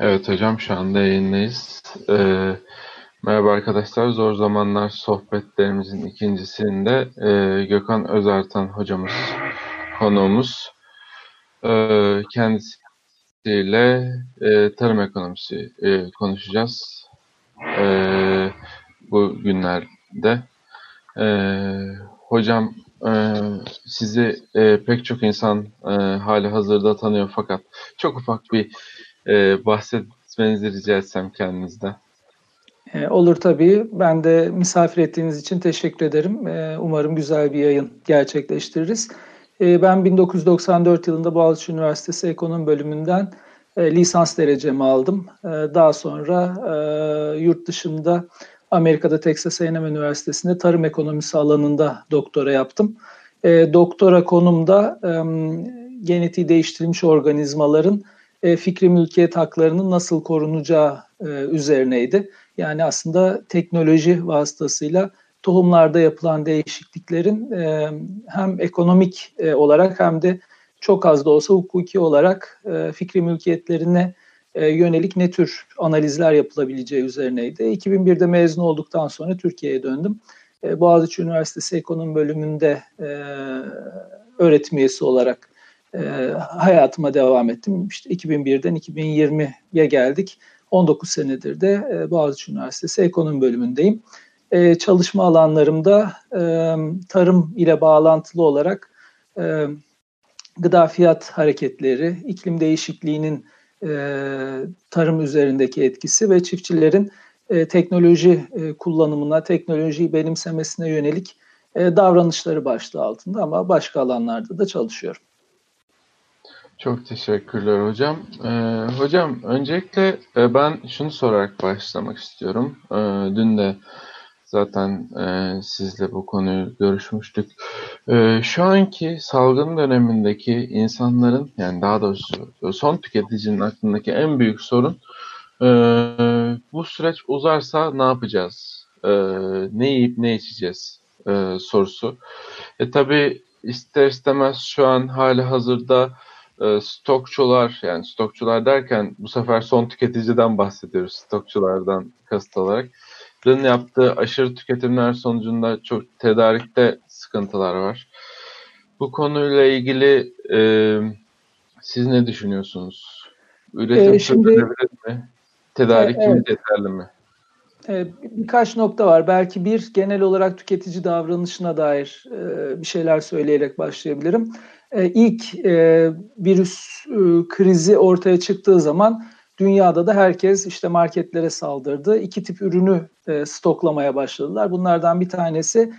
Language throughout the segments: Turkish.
Evet hocam şu anda yayındayız. Ee, merhaba arkadaşlar. Zor Zamanlar sohbetlerimizin ikincisinde e, Gökhan Özartan hocamız konuğumuz. Ee, kendisiyle e, tarım ekonomisi e, konuşacağız. E, bu günlerde. E, hocam e, sizi e, pek çok insan e, hali hazırda tanıyor fakat çok ufak bir e, bahsetmenizi rica etsem kendinizden. E, olur tabii. Ben de misafir ettiğiniz için teşekkür ederim. E, umarım güzel bir yayın gerçekleştiririz. Ben 1994 yılında Boğaziçi Üniversitesi Ekonomi Bölümünden e, lisans derecemi aldım. Daha sonra e, yurt dışında Amerika'da Texas A&M Üniversitesi'nde tarım ekonomisi alanında doktora yaptım. Doktora konumda genetiği değiştirilmiş organizmaların e, fikri mülkiyet haklarının nasıl korunacağı e, üzerineydi. Yani aslında teknoloji vasıtasıyla tohumlarda yapılan değişikliklerin e, hem ekonomik e, olarak hem de çok az da olsa hukuki olarak e, fikri mülkiyetlerine yönelik ne tür analizler yapılabileceği üzerineydi. 2001'de mezun olduktan sonra Türkiye'ye döndüm. Boğaziçi Üniversitesi Ekonomi Bölümünde e, öğretim üyesi olarak e, hayatıma devam ettim. İşte 2001'den 2020'ye geldik. 19 senedir de e, Boğaziçi Üniversitesi Ekonomi Bölümündeyim. E, çalışma alanlarımda e, tarım ile bağlantılı olarak e, gıda fiyat hareketleri, iklim değişikliğinin e, tarım üzerindeki etkisi ve çiftçilerin e, teknoloji e, kullanımına, teknolojiyi benimsemesine yönelik e, davranışları başlığı altında ama başka alanlarda da çalışıyorum. Çok teşekkürler hocam. Ee, hocam öncelikle e, ben şunu sorarak başlamak istiyorum. Ee, dün de zaten e, sizle bu konuyu görüşmüştük. Ee, şu anki salgın dönemindeki insanların yani daha doğrusu son tüketicinin aklındaki en büyük sorun e, bu süreç uzarsa ne yapacağız? E, ne yiyip ne içeceğiz e, sorusu. E tabi ister istemez şu an hali hazırda e, stokçular yani stokçular derken bu sefer son tüketiciden bahsediyoruz stokçulardan kasıt olarak. Dün yaptığı aşırı tüketimler sonucunda çok tedarikte sıkıntılar var. Bu konuyla ilgili e, siz ne düşünüyorsunuz? Üretim ee, şimdi, mi? Tedarikimiz evet. yeterli mi? Birkaç nokta var. Belki bir genel olarak tüketici davranışına dair bir şeyler söyleyerek başlayabilirim. İlk virüs krizi ortaya çıktığı zaman dünyada da herkes işte marketlere saldırdı. İki tip ürünü stoklamaya başladılar. Bunlardan bir tanesi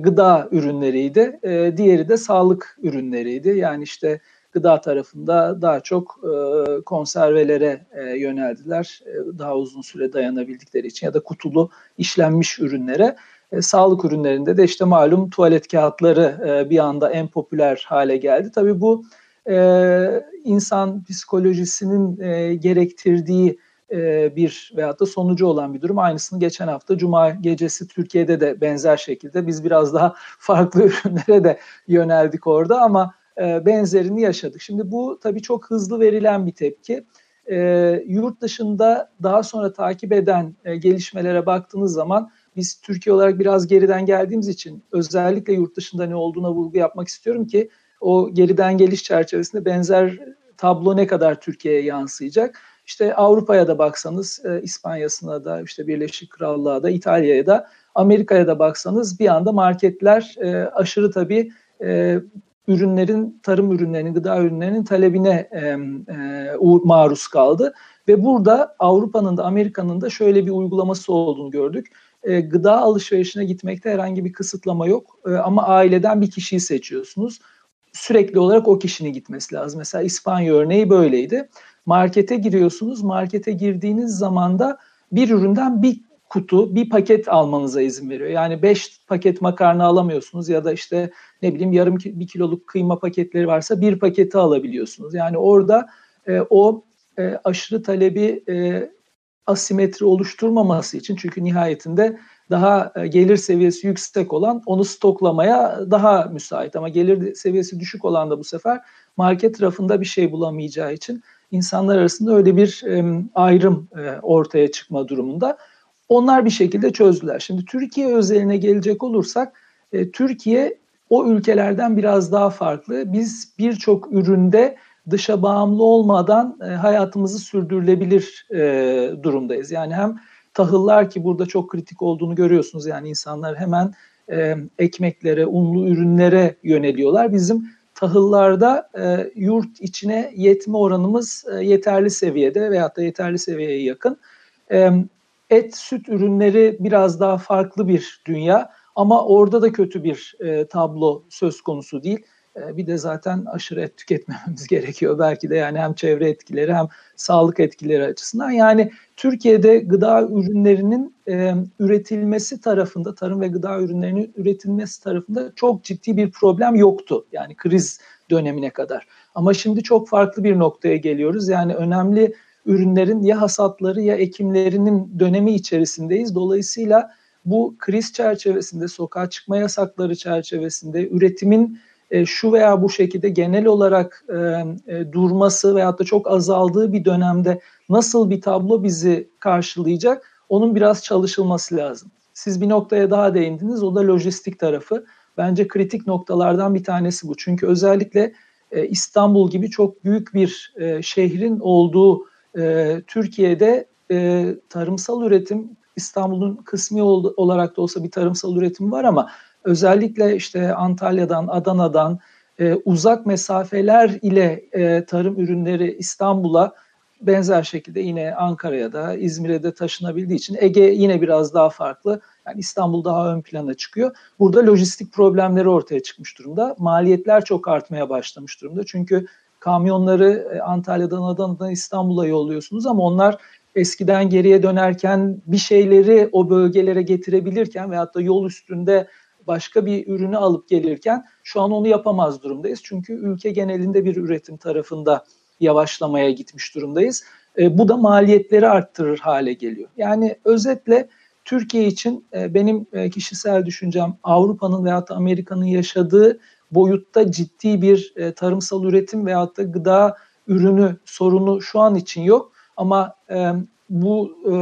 gıda ürünleriydi. Diğeri de sağlık ürünleriydi. Yani işte gıda tarafında daha çok e, konservelere e, yöneldiler. E, daha uzun süre dayanabildikleri için ya da kutulu işlenmiş ürünlere. E, sağlık ürünlerinde de işte malum tuvalet kağıtları e, bir anda en popüler hale geldi. Tabii bu e, insan psikolojisinin e, gerektirdiği e, bir veyahut da sonucu olan bir durum. Aynısını geçen hafta Cuma gecesi Türkiye'de de benzer şekilde biz biraz daha farklı ürünlere de yöneldik orada ama e, benzerini yaşadık. Şimdi bu tabii çok hızlı verilen bir tepki. E, yurt dışında daha sonra takip eden e, gelişmelere baktığınız zaman biz Türkiye olarak biraz geriden geldiğimiz için özellikle yurt dışında ne olduğuna vurgu yapmak istiyorum ki o geriden geliş çerçevesinde benzer tablo ne kadar Türkiye'ye yansıyacak. İşte Avrupa'ya da baksanız, e, İspanya'sına da, işte Birleşik Krallığa da, İtalya'ya da, Amerika'ya da baksanız bir anda marketler e, aşırı tabii e, ürünlerin, tarım ürünlerinin, gıda ürünlerinin talebine e, e, maruz kaldı. Ve burada Avrupa'nın da Amerika'nın da şöyle bir uygulaması olduğunu gördük. E, gıda alışverişine gitmekte herhangi bir kısıtlama yok e, ama aileden bir kişiyi seçiyorsunuz. Sürekli olarak o kişinin gitmesi lazım. Mesela İspanya örneği böyleydi. Markete giriyorsunuz, markete girdiğiniz zaman da bir üründen bir kutu bir paket almanıza izin veriyor. Yani 5 paket makarna alamıyorsunuz ya da işte ne bileyim yarım bir kiloluk kıyma paketleri varsa bir paketi alabiliyorsunuz. Yani orada e, o e, aşırı talebi e, asimetri oluşturmaması için çünkü nihayetinde daha e, gelir seviyesi yüksek olan onu stoklamaya daha müsait. Ama gelir seviyesi düşük olan da bu sefer market rafında bir şey bulamayacağı için insanlar arasında öyle bir e, ayrım e, ortaya çıkma durumunda. Onlar bir şekilde çözdüler. Şimdi Türkiye özeline gelecek olursak e, Türkiye o ülkelerden biraz daha farklı. Biz birçok üründe dışa bağımlı olmadan e, hayatımızı sürdürülebilir e, durumdayız. Yani hem tahıllar ki burada çok kritik olduğunu görüyorsunuz. Yani insanlar hemen e, ekmeklere, unlu ürünlere yöneliyorlar. Bizim tahıllarda e, yurt içine yetme oranımız e, yeterli seviyede veyahut da yeterli seviyeye yakın. E, et, süt ürünleri biraz daha farklı bir dünya ama orada da kötü bir e, tablo söz konusu değil. E, bir de zaten aşırı et tüketmememiz gerekiyor. Belki de yani hem çevre etkileri hem sağlık etkileri açısından. Yani Türkiye'de gıda ürünlerinin e, üretilmesi tarafında, tarım ve gıda ürünlerinin üretilmesi tarafında çok ciddi bir problem yoktu. Yani kriz dönemine kadar. Ama şimdi çok farklı bir noktaya geliyoruz. Yani önemli ürünlerin ya hasatları ya ekimlerinin dönemi içerisindeyiz. Dolayısıyla bu kriz çerçevesinde, sokağa çıkma yasakları çerçevesinde üretimin e, şu veya bu şekilde genel olarak e, e, durması veyahut da çok azaldığı bir dönemde nasıl bir tablo bizi karşılayacak onun biraz çalışılması lazım. Siz bir noktaya daha değindiniz o da lojistik tarafı. Bence kritik noktalardan bir tanesi bu. Çünkü özellikle İstanbul gibi çok büyük bir şehrin olduğu e, Türkiye'de e, tarımsal üretim İstanbul'un kısmi olarak da olsa bir tarımsal üretim var ama özellikle işte Antalya'dan, Adana'dan e, uzak mesafeler ile e, tarım ürünleri İstanbul'a benzer şekilde yine Ankara'ya da İzmir'e de taşınabildiği için Ege yine biraz daha farklı. Yani İstanbul daha ön plana çıkıyor. Burada lojistik problemleri ortaya çıkmış durumda. Maliyetler çok artmaya başlamış durumda. Çünkü kamyonları e, Antalya'dan Adana'dan İstanbul'a yolluyorsunuz ama onlar eskiden geriye dönerken bir şeyleri o bölgelere getirebilirken veyahut da yol üstünde başka bir ürünü alıp gelirken şu an onu yapamaz durumdayız. Çünkü ülke genelinde bir üretim tarafında yavaşlamaya gitmiş durumdayız. E, bu da maliyetleri arttırır hale geliyor. Yani özetle Türkiye için e, benim e, kişisel düşüncem Avrupa'nın veyahut da Amerika'nın yaşadığı boyutta ciddi bir e, tarımsal üretim veyahut da gıda ürünü sorunu şu an için yok. Ama e, bu e,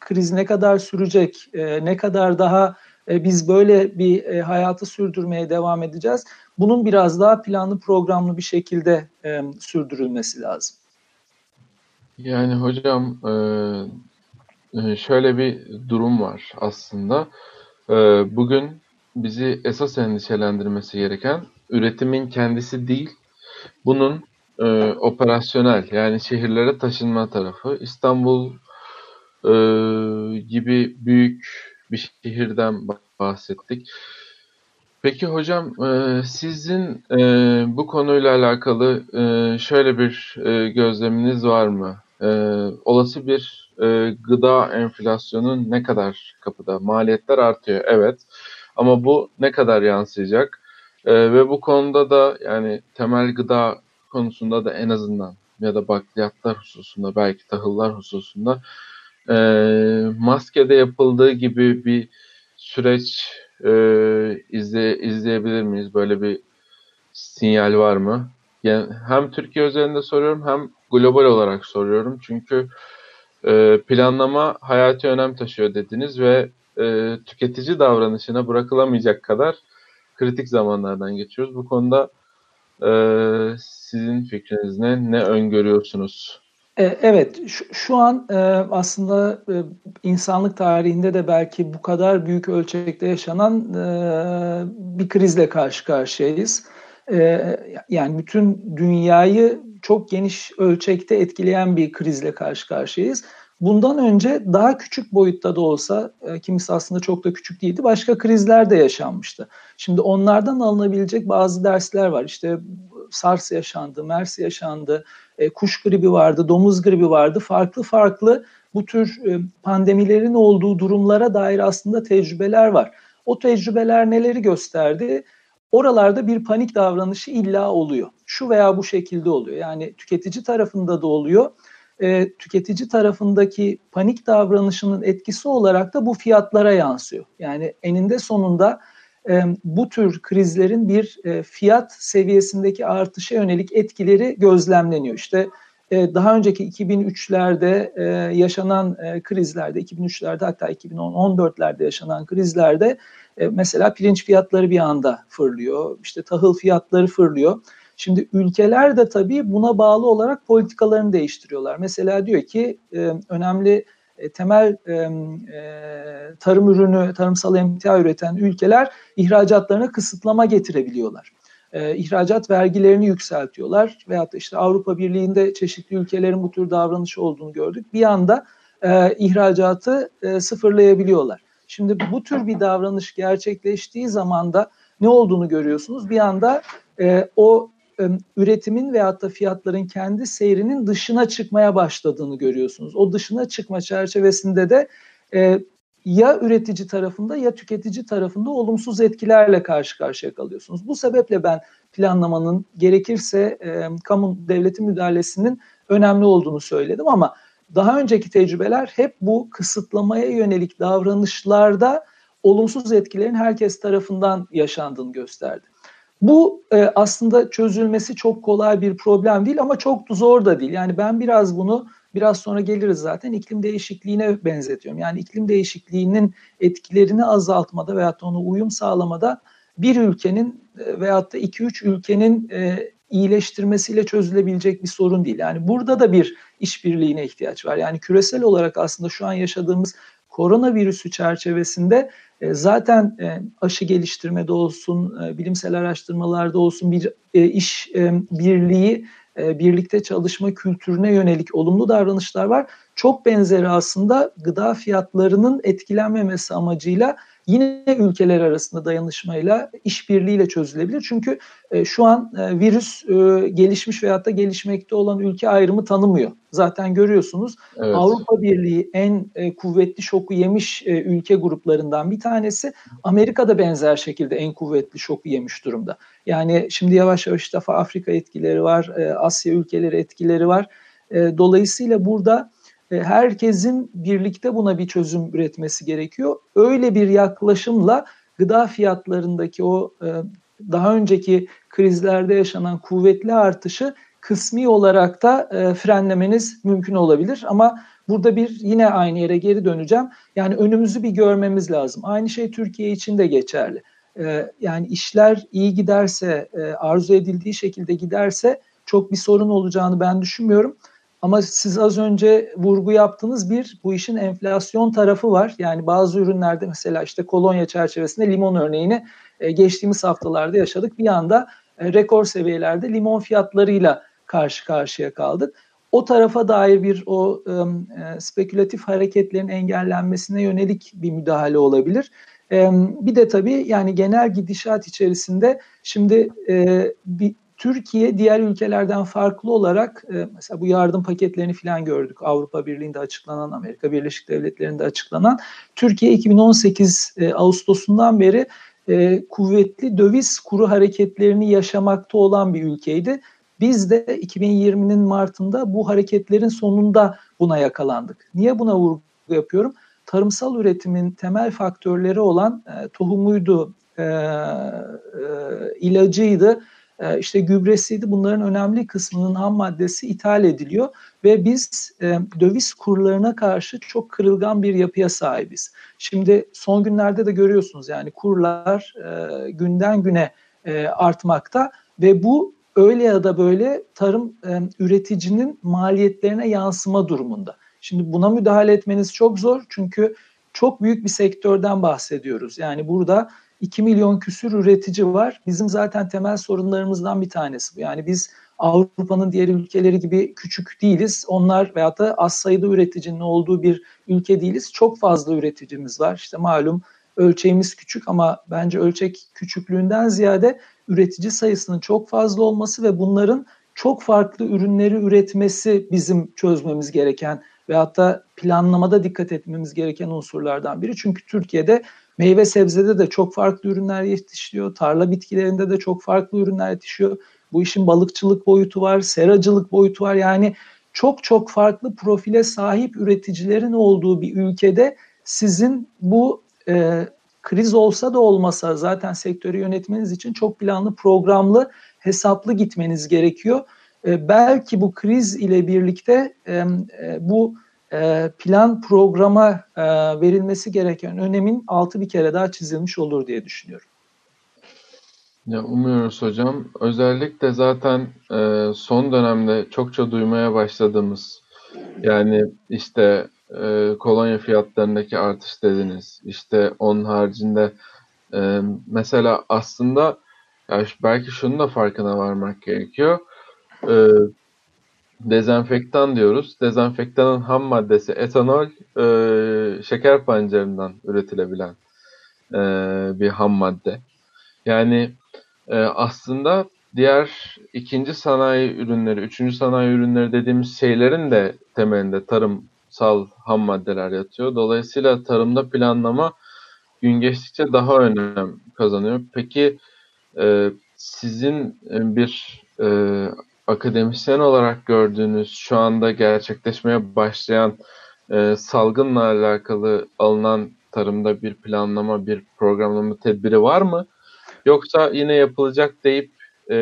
kriz ne kadar sürecek, e, ne kadar daha e, biz böyle bir e, hayatı sürdürmeye devam edeceğiz. Bunun biraz daha planlı programlı bir şekilde e, sürdürülmesi lazım. Yani hocam şöyle bir durum var aslında. Bugün bizi esas endişelendirmesi gereken üretimin kendisi değil, bunun operasyonel yani şehirlere taşınma tarafı. İstanbul gibi büyük bir şehirden bahsettik. Peki hocam, e, sizin e, bu konuyla alakalı e, şöyle bir gözleminiz var mı? Olası bir gıda enflasyonu ne kadar kapıda? Maliyetler artıyor, evet. Ama bu ne kadar yansıyacak? Ve bu konuda da yani temel gıda konusunda da en azından ya da bakliyatlar hususunda belki tahıllar hususunda e, maskede yapıldığı gibi bir süreç e, izle, izleyebilir miyiz? Böyle bir sinyal var mı? Yani hem Türkiye üzerinde soruyorum hem global olarak soruyorum. Çünkü e, planlama hayati önem taşıyor dediniz ve e, tüketici davranışına bırakılamayacak kadar kritik zamanlardan geçiyoruz. Bu konuda e, sizin fikriniz ne? Ne öngörüyorsunuz? E, evet, şu, an e, aslında e, insanlık tarihinde de belki bu kadar büyük ölçekte yaşanan bir krizle karşı karşıyayız. Yani bütün dünyayı çok geniş ölçekte etkileyen bir krizle karşı karşıyayız. Bundan önce daha küçük boyutta da olsa, e, kimisi aslında çok da küçük değildi, başka krizler de yaşanmıştı. Şimdi onlardan alınabilecek bazı dersler var. İşte SARS yaşandı, MERS yaşandı, e, kuş gribi vardı, domuz gribi vardı. Farklı farklı bu tür e, pandemilerin olduğu durumlara dair aslında tecrübeler var. O tecrübeler neleri gösterdi? Oralarda bir panik davranışı illa oluyor. Şu veya bu şekilde oluyor. Yani tüketici tarafında da oluyor. E, tüketici tarafındaki panik davranışının etkisi olarak da bu fiyatlara yansıyor. Yani eninde sonunda e, bu tür krizlerin bir e, fiyat seviyesindeki artışa yönelik etkileri gözlemleniyor. İşte e, daha önceki 2003'lerde e, yaşanan e, krizlerde, 2003'lerde hatta 2014'lerde yaşanan krizlerde e, mesela pirinç fiyatları bir anda fırlıyor, işte tahıl fiyatları fırlıyor. Şimdi ülkeler de tabii buna bağlı olarak politikalarını değiştiriyorlar. Mesela diyor ki e, önemli e, temel e, tarım ürünü, tarımsal emtia üreten ülkeler ihracatlarına kısıtlama getirebiliyorlar. E, ihracat vergilerini yükseltiyorlar veyahut da işte Avrupa Birliği'nde çeşitli ülkelerin bu tür davranışı olduğunu gördük. Bir anda ihracatı sıfırlayabiliyorlar. Şimdi bu tür bir davranış gerçekleştiği zaman da ne olduğunu görüyorsunuz. Bir anda e, o üretimin veyahut da fiyatların kendi seyrinin dışına çıkmaya başladığını görüyorsunuz. O dışına çıkma çerçevesinde de e, ya üretici tarafında ya tüketici tarafında olumsuz etkilerle karşı karşıya kalıyorsunuz. Bu sebeple ben planlamanın gerekirse e, kamu devleti müdahalesinin önemli olduğunu söyledim ama daha önceki tecrübeler hep bu kısıtlamaya yönelik davranışlarda olumsuz etkilerin herkes tarafından yaşandığını gösterdi. Bu e, aslında çözülmesi çok kolay bir problem değil ama çok zor da değil. Yani ben biraz bunu biraz sonra geliriz zaten iklim değişikliğine benzetiyorum. Yani iklim değişikliğinin etkilerini azaltmada veyahut da ona uyum sağlamada bir ülkenin e, veyahut da iki üç ülkenin e, iyileştirmesiyle çözülebilecek bir sorun değil. Yani burada da bir işbirliğine ihtiyaç var. Yani küresel olarak aslında şu an yaşadığımız koronavirüsü çerçevesinde zaten e, aşı geliştirmede olsun, e, bilimsel araştırmalarda olsun bir iş birliği, birlikte çalışma kültürüne yönelik olumlu davranışlar var. Çok benzeri aslında gıda fiyatlarının etkilenmemesi amacıyla yine ülkeler arasında dayanışmayla, işbirliğiyle çözülebilir. Çünkü e, şu an e, virüs e, gelişmiş veyahut da gelişmekte olan ülke ayrımı tanımıyor. Zaten görüyorsunuz evet. Avrupa Birliği en e, kuvvetli şoku yemiş e, ülke gruplarından bir tanesi. Amerika da benzer şekilde en kuvvetli şoku yemiş durumda. Yani şimdi yavaş yavaş defa Afrika etkileri var, e, Asya ülkeleri etkileri var. E, dolayısıyla burada herkesin birlikte buna bir çözüm üretmesi gerekiyor. Öyle bir yaklaşımla gıda fiyatlarındaki o e, daha önceki krizlerde yaşanan kuvvetli artışı kısmi olarak da e, frenlemeniz mümkün olabilir. Ama burada bir yine aynı yere geri döneceğim. Yani önümüzü bir görmemiz lazım. Aynı şey Türkiye için de geçerli. Yani işler iyi giderse, arzu edildiği şekilde giderse çok bir sorun olacağını ben düşünmüyorum. Ama siz az önce vurgu yaptığınız bir bu işin enflasyon tarafı var. Yani bazı ürünlerde mesela işte kolonya çerçevesinde limon örneğini e, geçtiğimiz haftalarda yaşadık. Bir anda e, rekor seviyelerde limon fiyatlarıyla karşı karşıya kaldık. O tarafa dair bir o e, spekülatif hareketlerin engellenmesine yönelik bir müdahale olabilir. Bir de tabii yani genel gidişat içerisinde şimdi bir Türkiye diğer ülkelerden farklı olarak e, mesela bu yardım paketlerini falan gördük. Avrupa Birliği'nde açıklanan, Amerika Birleşik Devletleri'nde açıklanan. Türkiye 2018 e, Ağustos'undan beri e, kuvvetli döviz kuru hareketlerini yaşamakta olan bir ülkeydi. Biz de 2020'nin Mart'ında bu hareketlerin sonunda buna yakalandık. Niye buna vurgu yapıyorum? Tarımsal üretimin temel faktörleri olan e, tohumuydu, e, e, ilacıydı, e, işte gübresiydi bunların önemli kısmının ham maddesi ithal ediliyor ve biz e, döviz kurlarına karşı çok kırılgan bir yapıya sahibiz. Şimdi son günlerde de görüyorsunuz yani kurlar e, günden güne e, artmakta ve bu öyle ya da böyle tarım üreticinin maliyetlerine yansıma durumunda. Şimdi buna müdahale etmeniz çok zor çünkü çok büyük bir sektörden bahsediyoruz. Yani burada 2 milyon küsür üretici var. Bizim zaten temel sorunlarımızdan bir tanesi bu. Yani biz Avrupa'nın diğer ülkeleri gibi küçük değiliz. Onlar veyahut da az sayıda üreticinin olduğu bir ülke değiliz. Çok fazla üreticimiz var. İşte malum ölçeğimiz küçük ama bence ölçek küçüklüğünden ziyade üretici sayısının çok fazla olması ve bunların çok farklı ürünleri üretmesi bizim çözmemiz gereken veyahut da planlamada dikkat etmemiz gereken unsurlardan biri. Çünkü Türkiye'de Meyve sebzede de çok farklı ürünler yetişiyor. Tarla bitkilerinde de çok farklı ürünler yetişiyor. Bu işin balıkçılık boyutu var, seracılık boyutu var. Yani çok çok farklı profile sahip üreticilerin olduğu bir ülkede sizin bu e, kriz olsa da olmasa zaten sektörü yönetmeniz için çok planlı, programlı, hesaplı gitmeniz gerekiyor. E, belki bu kriz ile birlikte e, e, bu plan programa e, verilmesi gereken önemin altı bir kere daha çizilmiş olur diye düşünüyorum. Ya umuyoruz hocam. Özellikle zaten e, son dönemde çokça duymaya başladığımız yani işte e, kolonya fiyatlarındaki artış dediniz. İşte onun haricinde e, mesela aslında belki şunun da farkına varmak gerekiyor. E, dezenfektan diyoruz. Dezenfektanın ham maddesi etanol, e, şeker pancarından üretilebilen e, bir ham madde. Yani e, aslında diğer ikinci sanayi ürünleri, üçüncü sanayi ürünleri dediğimiz şeylerin de temelinde tarımsal ham maddeler yatıyor. Dolayısıyla tarımda planlama gün geçtikçe daha önem kazanıyor. Peki e, sizin bir e, akademisyen olarak gördüğünüz şu anda gerçekleşmeye başlayan e, salgınla alakalı alınan tarımda bir planlama, bir programlama tedbiri var mı? Yoksa yine yapılacak deyip e,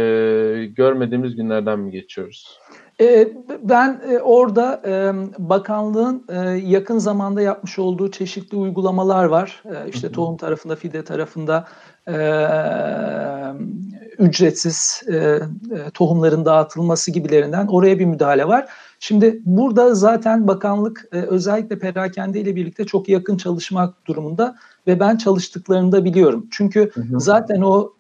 görmediğimiz günlerden mi geçiyoruz? E, ben e, orada e, bakanlığın yakın zamanda yapmış olduğu çeşitli uygulamalar var. İşte tohum tarafında, fide tarafında ücretsiz tohumların dağıtılması gibilerinden oraya bir müdahale var. Şimdi burada zaten bakanlık özellikle perakende ile birlikte çok yakın çalışmak durumunda ve ben çalıştıklarını da biliyorum. Çünkü zaten o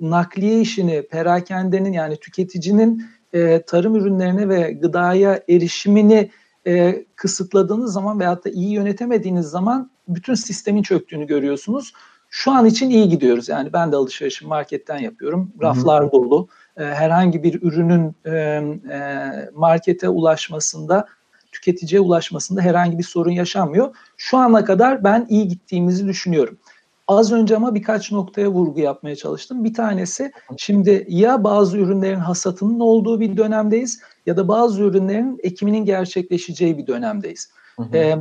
nakliye işini perakendenin yani tüketicinin e, tarım ürünlerine ve gıdaya erişimini e, kısıtladığınız zaman veyahut da iyi yönetemediğiniz zaman bütün sistemin çöktüğünü görüyorsunuz. Şu an için iyi gidiyoruz. Yani ben de alışverişimi marketten yapıyorum. Raflar dolu. E, herhangi bir ürünün e, e, markete ulaşmasında, tüketiciye ulaşmasında herhangi bir sorun yaşanmıyor. Şu ana kadar ben iyi gittiğimizi düşünüyorum. Az önce ama birkaç noktaya vurgu yapmaya çalıştım. Bir tanesi şimdi ya bazı ürünlerin hasatının olduğu bir dönemdeyiz ya da bazı ürünlerin ekiminin gerçekleşeceği bir dönemdeyiz. Hı hı. Ee,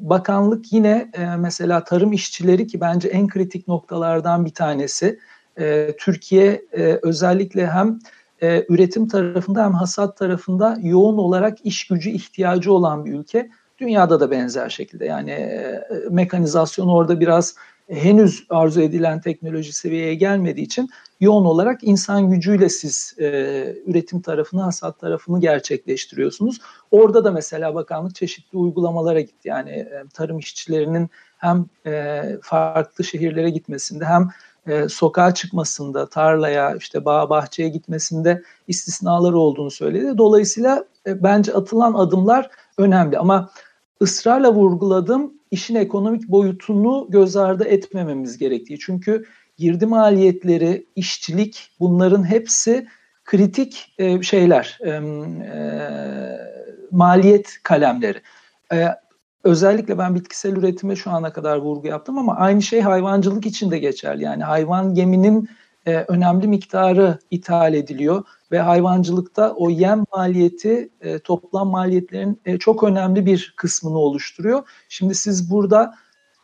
bakanlık yine e, mesela tarım işçileri ki bence en kritik noktalardan bir tanesi. E, Türkiye e, özellikle hem e, üretim tarafında hem hasat tarafında yoğun olarak iş gücü ihtiyacı olan bir ülke. Dünyada da benzer şekilde yani e, mekanizasyon orada biraz henüz arzu edilen teknoloji seviyeye gelmediği için yoğun olarak insan gücüyle siz e, üretim tarafını, hasat tarafını gerçekleştiriyorsunuz. Orada da mesela bakanlık çeşitli uygulamalara gitti. Yani e, tarım işçilerinin hem e, farklı şehirlere gitmesinde hem e, sokağa çıkmasında, tarlaya, işte bağ bahçeye gitmesinde istisnalar olduğunu söyledi. Dolayısıyla e, bence atılan adımlar önemli ama ısrarla vurguladım işin ekonomik boyutunu göz ardı etmememiz gerektiği. Çünkü girdi maliyetleri, işçilik bunların hepsi kritik e, şeyler, e, e, maliyet kalemleri. E, özellikle ben bitkisel üretime şu ana kadar vurgu yaptım ama aynı şey hayvancılık için de geçerli. Yani hayvan geminin e, önemli miktarı ithal ediliyor ve hayvancılıkta o yem maliyeti e, toplam maliyetlerin e, çok önemli bir kısmını oluşturuyor. Şimdi siz burada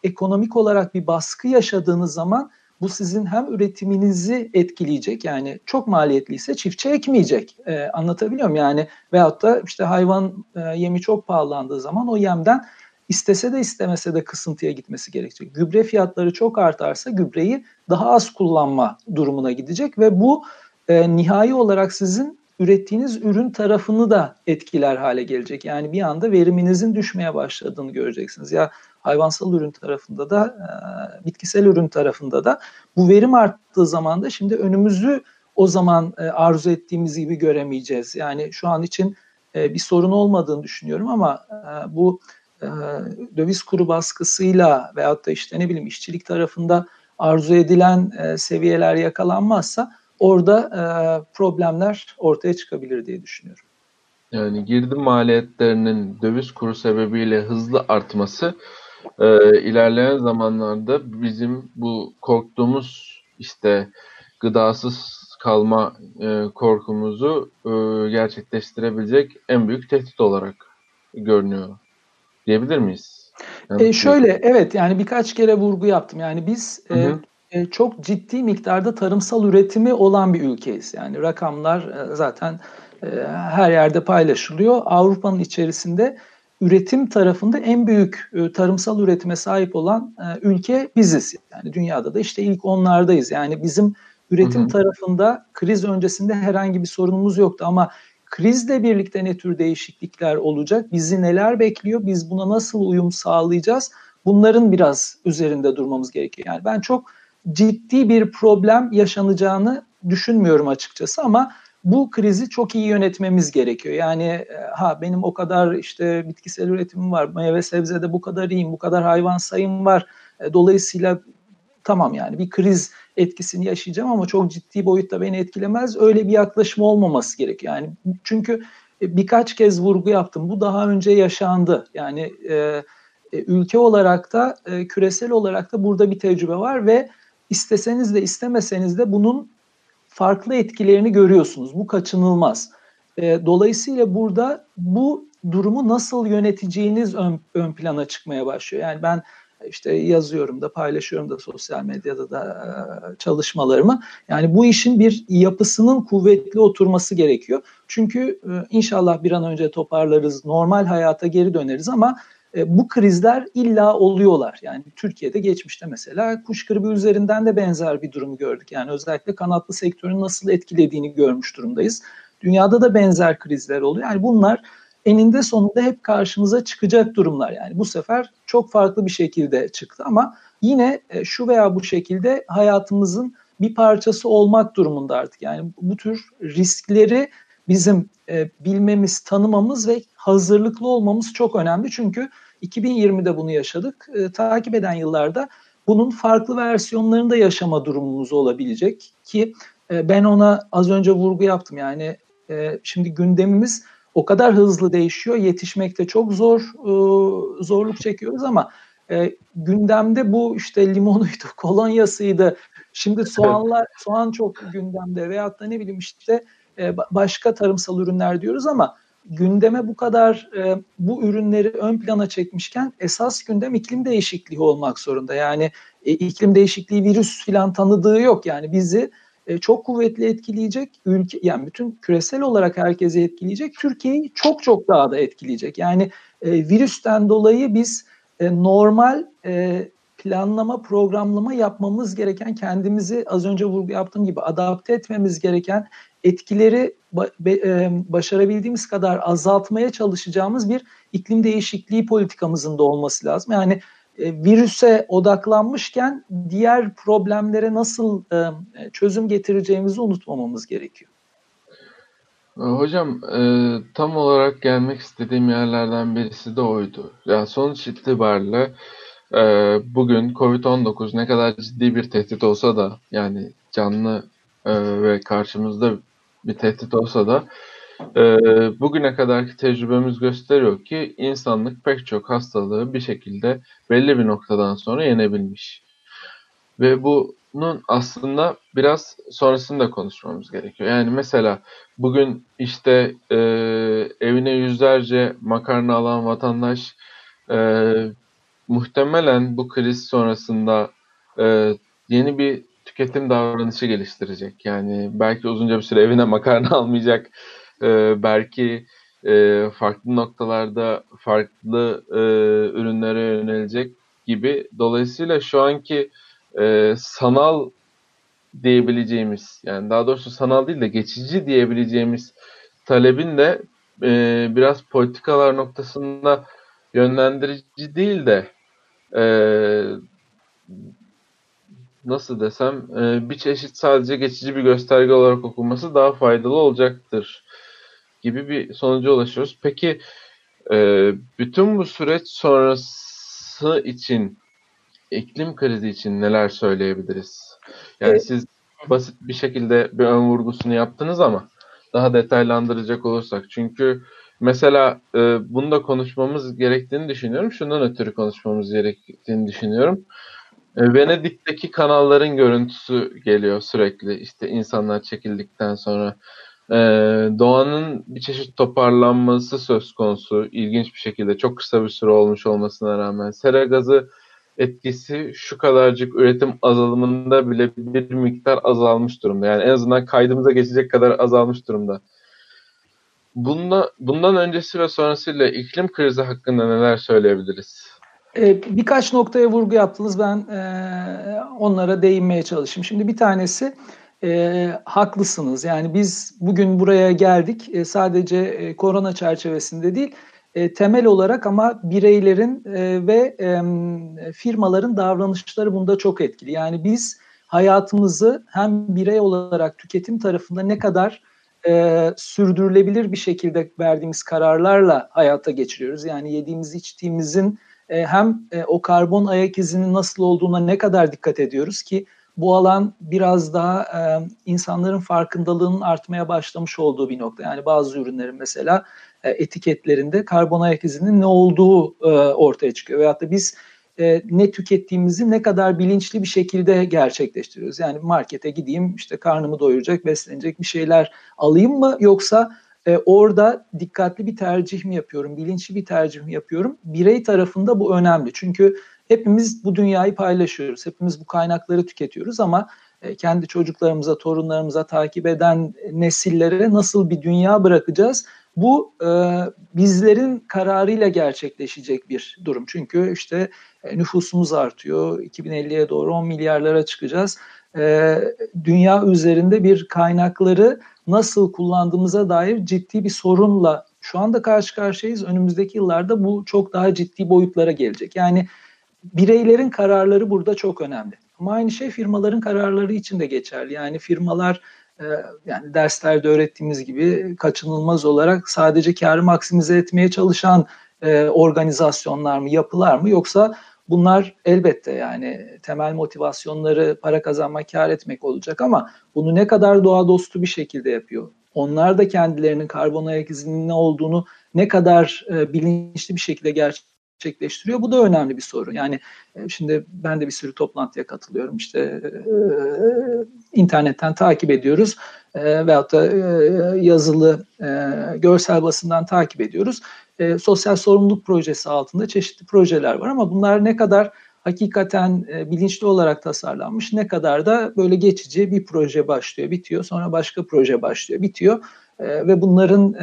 ekonomik olarak bir baskı yaşadığınız zaman bu sizin hem üretiminizi etkileyecek yani çok maliyetliyse çiftçi ekmeyecek e, anlatabiliyor muyum yani veyahut da işte hayvan e, yemi çok pahalandığı zaman o yemden istese de istemese de kısıntıya gitmesi gerekecek. Gübre fiyatları çok artarsa gübreyi daha az kullanma durumuna gidecek ve bu e, nihai olarak sizin ürettiğiniz ürün tarafını da etkiler hale gelecek. Yani bir anda veriminizin düşmeye başladığını göreceksiniz. Ya hayvansal ürün tarafında da, e, bitkisel ürün tarafında da bu verim arttığı zaman da şimdi önümüzü o zaman e, arzu ettiğimiz gibi göremeyeceğiz. Yani şu an için e, bir sorun olmadığını düşünüyorum ama e, bu döviz kuru baskısıyla veyahut da işte ne bileyim işçilik tarafında arzu edilen e, seviyeler yakalanmazsa orada e, problemler ortaya çıkabilir diye düşünüyorum. Yani girdi maliyetlerinin döviz kuru sebebiyle hızlı artması e, ilerleyen zamanlarda bizim bu korktuğumuz işte gıdasız kalma e, korkumuzu e, gerçekleştirebilecek en büyük tehdit olarak görünüyor diyebilir miyiz? Yani, e, şöyle evet yani birkaç kere vurgu yaptım. Yani biz hı hı. E, çok ciddi miktarda tarımsal üretimi olan bir ülkeyiz. Yani rakamlar e, zaten e, her yerde paylaşılıyor. Avrupa'nın içerisinde üretim tarafında en büyük e, tarımsal üretime sahip olan e, ülke biziz. Yani dünyada da işte ilk onlardayız. Yani bizim üretim hı hı. tarafında kriz öncesinde herhangi bir sorunumuz yoktu ama krizle birlikte ne tür değişiklikler olacak? Bizi neler bekliyor? Biz buna nasıl uyum sağlayacağız? Bunların biraz üzerinde durmamız gerekiyor. Yani ben çok ciddi bir problem yaşanacağını düşünmüyorum açıkçası ama bu krizi çok iyi yönetmemiz gerekiyor. Yani e, ha benim o kadar işte bitkisel üretimim var, meyve sebzede bu kadar iyiyim, bu kadar hayvan sayım var. E, dolayısıyla tamam yani bir kriz etkisini yaşayacağım ama çok ciddi boyutta beni etkilemez. Öyle bir yaklaşım olmaması gerekiyor. Yani çünkü e, birkaç kez vurgu yaptım. Bu daha önce yaşandı. Yani e, ülke olarak da e, küresel olarak da burada bir tecrübe var ve isteseniz de istemeseniz de bunun farklı etkilerini görüyorsunuz. Bu kaçınılmaz. E, dolayısıyla burada bu durumu nasıl yöneteceğiniz ön, ön plana çıkmaya başlıyor. Yani ben işte yazıyorum da paylaşıyorum da sosyal medyada da çalışmalarımı. Yani bu işin bir yapısının kuvvetli oturması gerekiyor. Çünkü inşallah bir an önce toparlarız, normal hayata geri döneriz ama bu krizler illa oluyorlar. Yani Türkiye'de geçmişte mesela kuş gribi üzerinden de benzer bir durum gördük. Yani özellikle kanatlı sektörün nasıl etkilediğini görmüş durumdayız. Dünyada da benzer krizler oluyor. Yani bunlar eninde sonunda hep karşımıza çıkacak durumlar. Yani bu sefer çok farklı bir şekilde çıktı ama yine e, şu veya bu şekilde hayatımızın bir parçası olmak durumunda artık. Yani bu tür riskleri bizim e, bilmemiz, tanımamız ve hazırlıklı olmamız çok önemli. Çünkü 2020'de bunu yaşadık. E, takip eden yıllarda bunun farklı versiyonlarında yaşama durumumuz olabilecek ki ben ona az önce vurgu yaptım. Yani şimdi gündemimiz o kadar hızlı değişiyor. Yetişmekte çok zor e, zorluk çekiyoruz ama e, gündemde bu işte limonuydu, kolonyasıydı. Şimdi soğanlar, soğan çok gündemde veyahut da ne bileyim işte e, başka tarımsal ürünler diyoruz ama gündeme bu kadar e, bu ürünleri ön plana çekmişken esas gündem iklim değişikliği olmak zorunda. Yani e, iklim değişikliği virüs filan tanıdığı yok. Yani bizi e, çok kuvvetli etkileyecek ülke yani bütün küresel olarak herkesi etkileyecek. Türkiye'yi çok çok daha da etkileyecek. Yani e, virüsten dolayı biz e, normal e, planlama, programlama yapmamız gereken kendimizi az önce vurgu yaptığım gibi adapte etmemiz gereken etkileri e, başarabildiğimiz kadar azaltmaya çalışacağımız bir iklim değişikliği politikamızın da olması lazım. Yani virüse odaklanmışken diğer problemlere nasıl e, çözüm getireceğimizi unutmamamız gerekiyor. Hocam tam olarak gelmek istediğim yerlerden birisi de oydu. Yani sonuç itibariyle bugün Covid-19 ne kadar ciddi bir tehdit olsa da yani canlı ve karşımızda bir tehdit olsa da e, bugüne kadarki tecrübemiz gösteriyor ki insanlık pek çok hastalığı bir şekilde belli bir noktadan sonra yenebilmiş. Ve bunun aslında biraz sonrasını da konuşmamız gerekiyor. Yani mesela bugün işte e, evine yüzlerce makarna alan vatandaş e, muhtemelen bu kriz sonrasında e, yeni bir tüketim davranışı geliştirecek. Yani belki uzunca bir süre evine makarna almayacak. Ee, belki e, farklı noktalarda farklı e, ürünlere yönelecek gibi. Dolayısıyla şu anki e, sanal diyebileceğimiz yani daha doğrusu sanal değil de geçici diyebileceğimiz talebin de e, biraz politikalar noktasında yönlendirici değil de e, nasıl desem e, bir çeşit sadece geçici bir gösterge olarak okunması daha faydalı olacaktır gibi bir sonuca ulaşıyoruz. Peki e, bütün bu süreç sonrası için iklim krizi için neler söyleyebiliriz? Yani evet. siz basit bir şekilde bir ön vurgusunu yaptınız ama daha detaylandıracak olursak çünkü mesela e, bunu da konuşmamız gerektiğini düşünüyorum. Şundan ötürü konuşmamız gerektiğini düşünüyorum. E, Venedik'teki kanalların görüntüsü geliyor sürekli. İşte insanlar çekildikten sonra. Ee, doğanın bir çeşit toparlanması söz konusu. İlginç bir şekilde çok kısa bir süre olmuş olmasına rağmen. Sera gazı etkisi şu kadarcık üretim azalımında bile bir miktar azalmış durumda. Yani en azından kaydımıza geçecek kadar azalmış durumda. Bunda, bundan öncesi ve sonrasıyla iklim krizi hakkında neler söyleyebiliriz? Ee, birkaç noktaya vurgu yaptınız. Ben e, onlara değinmeye çalışayım. Şimdi bir tanesi e, haklısınız. Yani biz bugün buraya geldik. E, sadece e, korona çerçevesinde değil, e, temel olarak ama bireylerin e, ve e, firmaların davranışları bunda çok etkili. Yani biz hayatımızı hem birey olarak tüketim tarafında ne kadar e, sürdürülebilir bir şekilde verdiğimiz kararlarla hayata geçiriyoruz. Yani yediğimiz içtiğimizin e, hem e, o karbon ayak izinin nasıl olduğuna ne kadar dikkat ediyoruz ki bu alan biraz daha e, insanların farkındalığının artmaya başlamış olduğu bir nokta. Yani bazı ürünlerin mesela e, etiketlerinde karbon ayak izinin ne olduğu e, ortaya çıkıyor. Veyahut da biz e, ne tükettiğimizi ne kadar bilinçli bir şekilde gerçekleştiriyoruz. Yani markete gideyim işte karnımı doyuracak, beslenecek bir şeyler alayım mı yoksa e, orada dikkatli bir tercih mi yapıyorum, bilinçli bir tercih mi yapıyorum? Birey tarafında bu önemli. Çünkü hepimiz bu dünyayı paylaşıyoruz. Hepimiz bu kaynakları tüketiyoruz ama e, kendi çocuklarımıza, torunlarımıza takip eden nesillere nasıl bir dünya bırakacağız? Bu e, bizlerin kararıyla gerçekleşecek bir durum. Çünkü işte e, nüfusumuz artıyor. 2050'ye doğru 10 milyarlara çıkacağız. E, dünya üzerinde bir kaynakları nasıl kullandığımıza dair ciddi bir sorunla şu anda karşı karşıyayız. Önümüzdeki yıllarda bu çok daha ciddi boyutlara gelecek. Yani bireylerin kararları burada çok önemli. Ama aynı şey firmaların kararları için de geçerli. Yani firmalar e, yani derslerde öğrettiğimiz gibi kaçınılmaz olarak sadece karı maksimize etmeye çalışan e, organizasyonlar mı, yapılar mı yoksa bunlar elbette yani temel motivasyonları para kazanmak, kar etmek olacak ama bunu ne kadar doğa dostu bir şekilde yapıyor. Onlar da kendilerinin karbon ayak izinin ne olduğunu ne kadar e, bilinçli bir şekilde gerçek gerçekleştiriyor. Bu da önemli bir soru. Yani e, şimdi ben de bir sürü toplantıya katılıyorum. İşte e, internetten takip ediyoruz e, veyahut da e, yazılı görsel basından takip ediyoruz. Sosyal sorumluluk projesi altında çeşitli projeler var ama bunlar ne kadar hakikaten bilinçli olarak tasarlanmış ne kadar da böyle geçici bir proje başlıyor, bitiyor. Sonra başka proje başlıyor, bitiyor. Ve bunların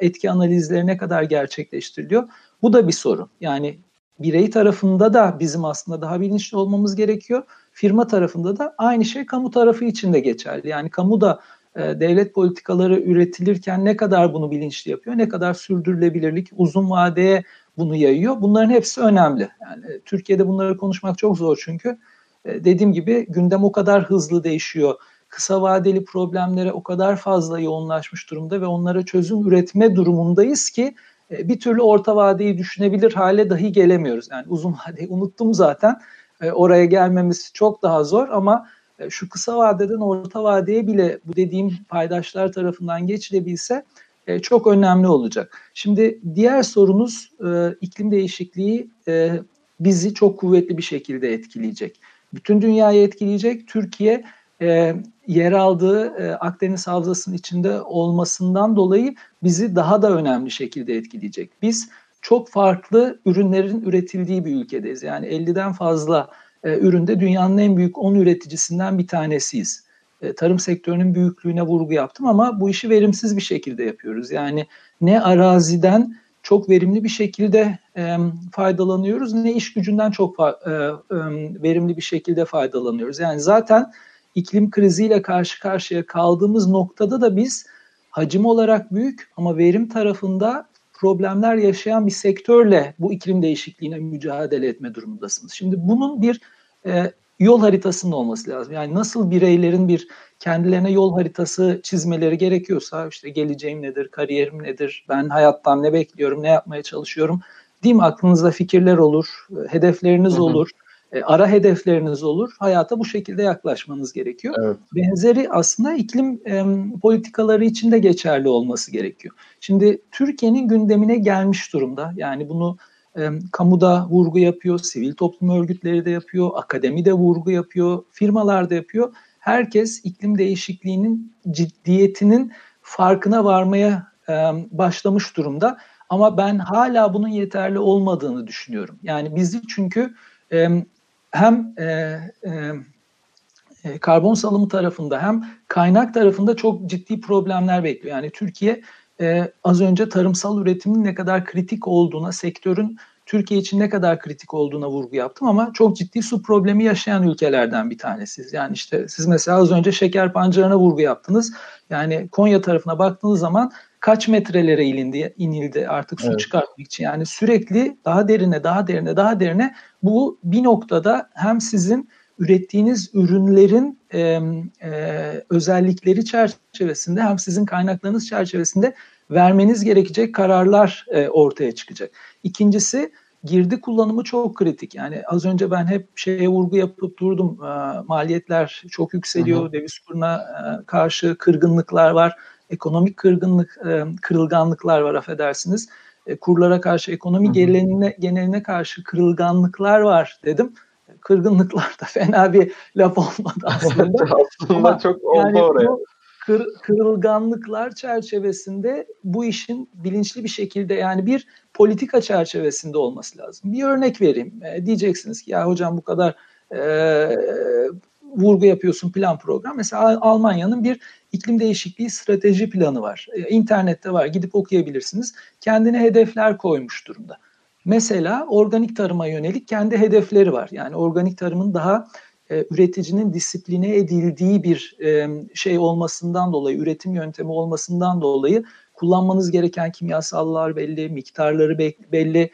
etki analizleri ne kadar gerçekleştiriliyor? Bu da bir sorun. Yani birey tarafında da bizim aslında daha bilinçli olmamız gerekiyor. Firma tarafında da aynı şey kamu tarafı için de geçerli. Yani kamu da e, devlet politikaları üretilirken ne kadar bunu bilinçli yapıyor, ne kadar sürdürülebilirlik uzun vadeye bunu yayıyor. Bunların hepsi önemli. Yani Türkiye'de bunları konuşmak çok zor çünkü e, dediğim gibi gündem o kadar hızlı değişiyor. Kısa vadeli problemlere o kadar fazla yoğunlaşmış durumda ve onlara çözüm üretme durumundayız ki e, bir türlü orta vadeyi düşünebilir hale dahi gelemiyoruz. Yani uzun vadeyi unuttum zaten. E, oraya gelmemiz çok daha zor ama e, şu kısa vadeden orta vadeye bile bu dediğim paydaşlar tarafından geçilebilse çok önemli olacak. Şimdi diğer sorunuz iklim değişikliği bizi çok kuvvetli bir şekilde etkileyecek. Bütün dünyayı etkileyecek. Türkiye e, yer aldığı e, Akdeniz Havzası'nın içinde olmasından dolayı bizi daha da önemli şekilde etkileyecek. Biz çok farklı ürünlerin üretildiği bir ülkedeyiz. Yani 50'den fazla e, üründe dünyanın en büyük 10 üreticisinden bir tanesiyiz. E, tarım sektörünün büyüklüğüne vurgu yaptım ama bu işi verimsiz bir şekilde yapıyoruz. Yani ne araziden çok verimli bir şekilde e, faydalanıyoruz ne iş gücünden çok e, e, verimli bir şekilde faydalanıyoruz. Yani zaten iklim kriziyle karşı karşıya kaldığımız noktada da biz hacim olarak büyük ama verim tarafında problemler yaşayan bir sektörle bu iklim değişikliğine mücadele etme durumundasınız. Şimdi bunun bir e, yol haritasının olması lazım. Yani nasıl bireylerin bir kendilerine yol haritası çizmeleri gerekiyorsa işte geleceğim nedir, kariyerim nedir, ben hayattan ne bekliyorum, ne yapmaya çalışıyorum. Değil mi? Aklınızda fikirler olur, hedefleriniz hı hı. E, ara hedefleriniz olur. Hayata bu şekilde yaklaşmanız gerekiyor. Evet. Benzeri aslında iklim e, politikaları için de geçerli olması gerekiyor. Şimdi Türkiye'nin gündemine gelmiş durumda. Yani bunu e, kamuda vurgu yapıyor, sivil toplum örgütleri de yapıyor, akademi de vurgu yapıyor, firmalar da yapıyor. Herkes iklim değişikliğinin ciddiyetinin farkına varmaya e, başlamış durumda. Ama ben hala bunun yeterli olmadığını düşünüyorum. Yani bizi çünkü e, hem e, e, e, karbon salımı tarafında hem kaynak tarafında çok ciddi problemler bekliyor. Yani Türkiye e, az önce tarımsal üretimin ne kadar kritik olduğuna, sektörün Türkiye için ne kadar kritik olduğuna vurgu yaptım ama çok ciddi su problemi yaşayan ülkelerden bir tanesiyiz. Yani işte siz mesela az önce şeker pancarına vurgu yaptınız. Yani Konya tarafına baktığınız zaman kaç metrelere inildi, inildi artık su evet. çıkartmak için. Yani sürekli daha derine, daha derine, daha derine bu bir noktada hem sizin ürettiğiniz ürünlerin e, e, özellikleri çerçevesinde hem sizin kaynaklarınız çerçevesinde vermeniz gerekecek kararlar e, ortaya çıkacak. İkincisi girdi kullanımı çok kritik. Yani az önce ben hep şeye vurgu yapıp durdum. E, maliyetler çok yükseliyor. Hı hı. Döviz kuruna e, karşı kırgınlıklar var. Ekonomik kırgınlık, e, kırılganlıklar var affedersiniz. E, kurlara karşı ekonomi geneline, geneline karşı kırılganlıklar var dedim kırgınlıklar da fena bir laf olmadı aslında. aslında Ama çok oldu yani oraya. Bu kır, kırılganlıklar çerçevesinde bu işin bilinçli bir şekilde yani bir politika çerçevesinde olması lazım. Bir örnek vereyim. E, diyeceksiniz ki ya hocam bu kadar e, vurgu yapıyorsun plan program. Mesela Almanya'nın bir iklim değişikliği strateji planı var. E, internette var gidip okuyabilirsiniz. Kendine hedefler koymuş durumda. Mesela organik tarıma yönelik kendi hedefleri var. Yani organik tarımın daha e, üreticinin disipline edildiği bir e, şey olmasından dolayı, üretim yöntemi olmasından dolayı kullanmanız gereken kimyasallar belli, miktarları belli,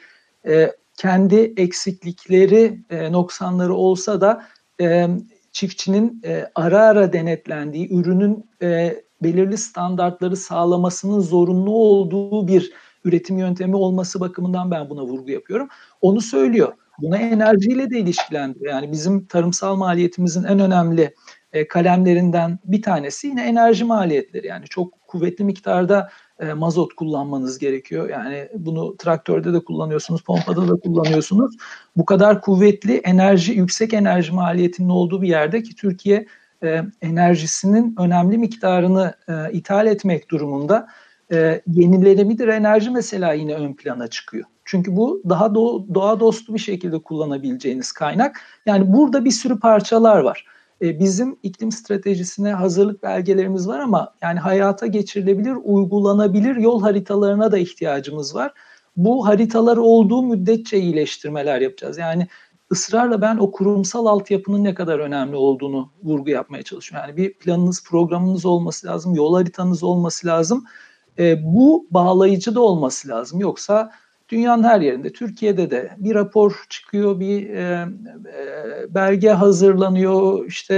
e, kendi eksiklikleri, e, noksanları olsa da e, çiftçinin e, ara ara denetlendiği, ürünün e, belirli standartları sağlamasının zorunlu olduğu bir üretim yöntemi olması bakımından ben buna vurgu yapıyorum. Onu söylüyor. Buna enerjiyle de ilişkilendiriyor. Yani bizim tarımsal maliyetimizin en önemli e, kalemlerinden bir tanesi yine enerji maliyetleri. Yani çok kuvvetli miktarda e, mazot kullanmanız gerekiyor. Yani bunu traktörde de kullanıyorsunuz, pompada da kullanıyorsunuz. Bu kadar kuvvetli enerji, yüksek enerji maliyetinin olduğu bir yerde ki Türkiye e, enerjisinin önemli miktarını e, ithal etmek durumunda e, yenilenebilir enerji mesela yine ön plana çıkıyor. Çünkü bu daha do- doğa dostu bir şekilde kullanabileceğiniz kaynak. Yani burada bir sürü parçalar var. E, bizim iklim stratejisine hazırlık belgelerimiz var ama yani hayata geçirilebilir, uygulanabilir yol haritalarına da ihtiyacımız var. Bu haritalar olduğu müddetçe iyileştirmeler yapacağız. Yani ısrarla ben o kurumsal altyapının ne kadar önemli olduğunu vurgu yapmaya çalışıyorum. Yani bir planınız, programınız olması lazım, yol haritanız olması lazım. E, bu bağlayıcı da olması lazım. Yoksa dünyanın her yerinde, Türkiye'de de bir rapor çıkıyor, bir e, e, belge hazırlanıyor, işte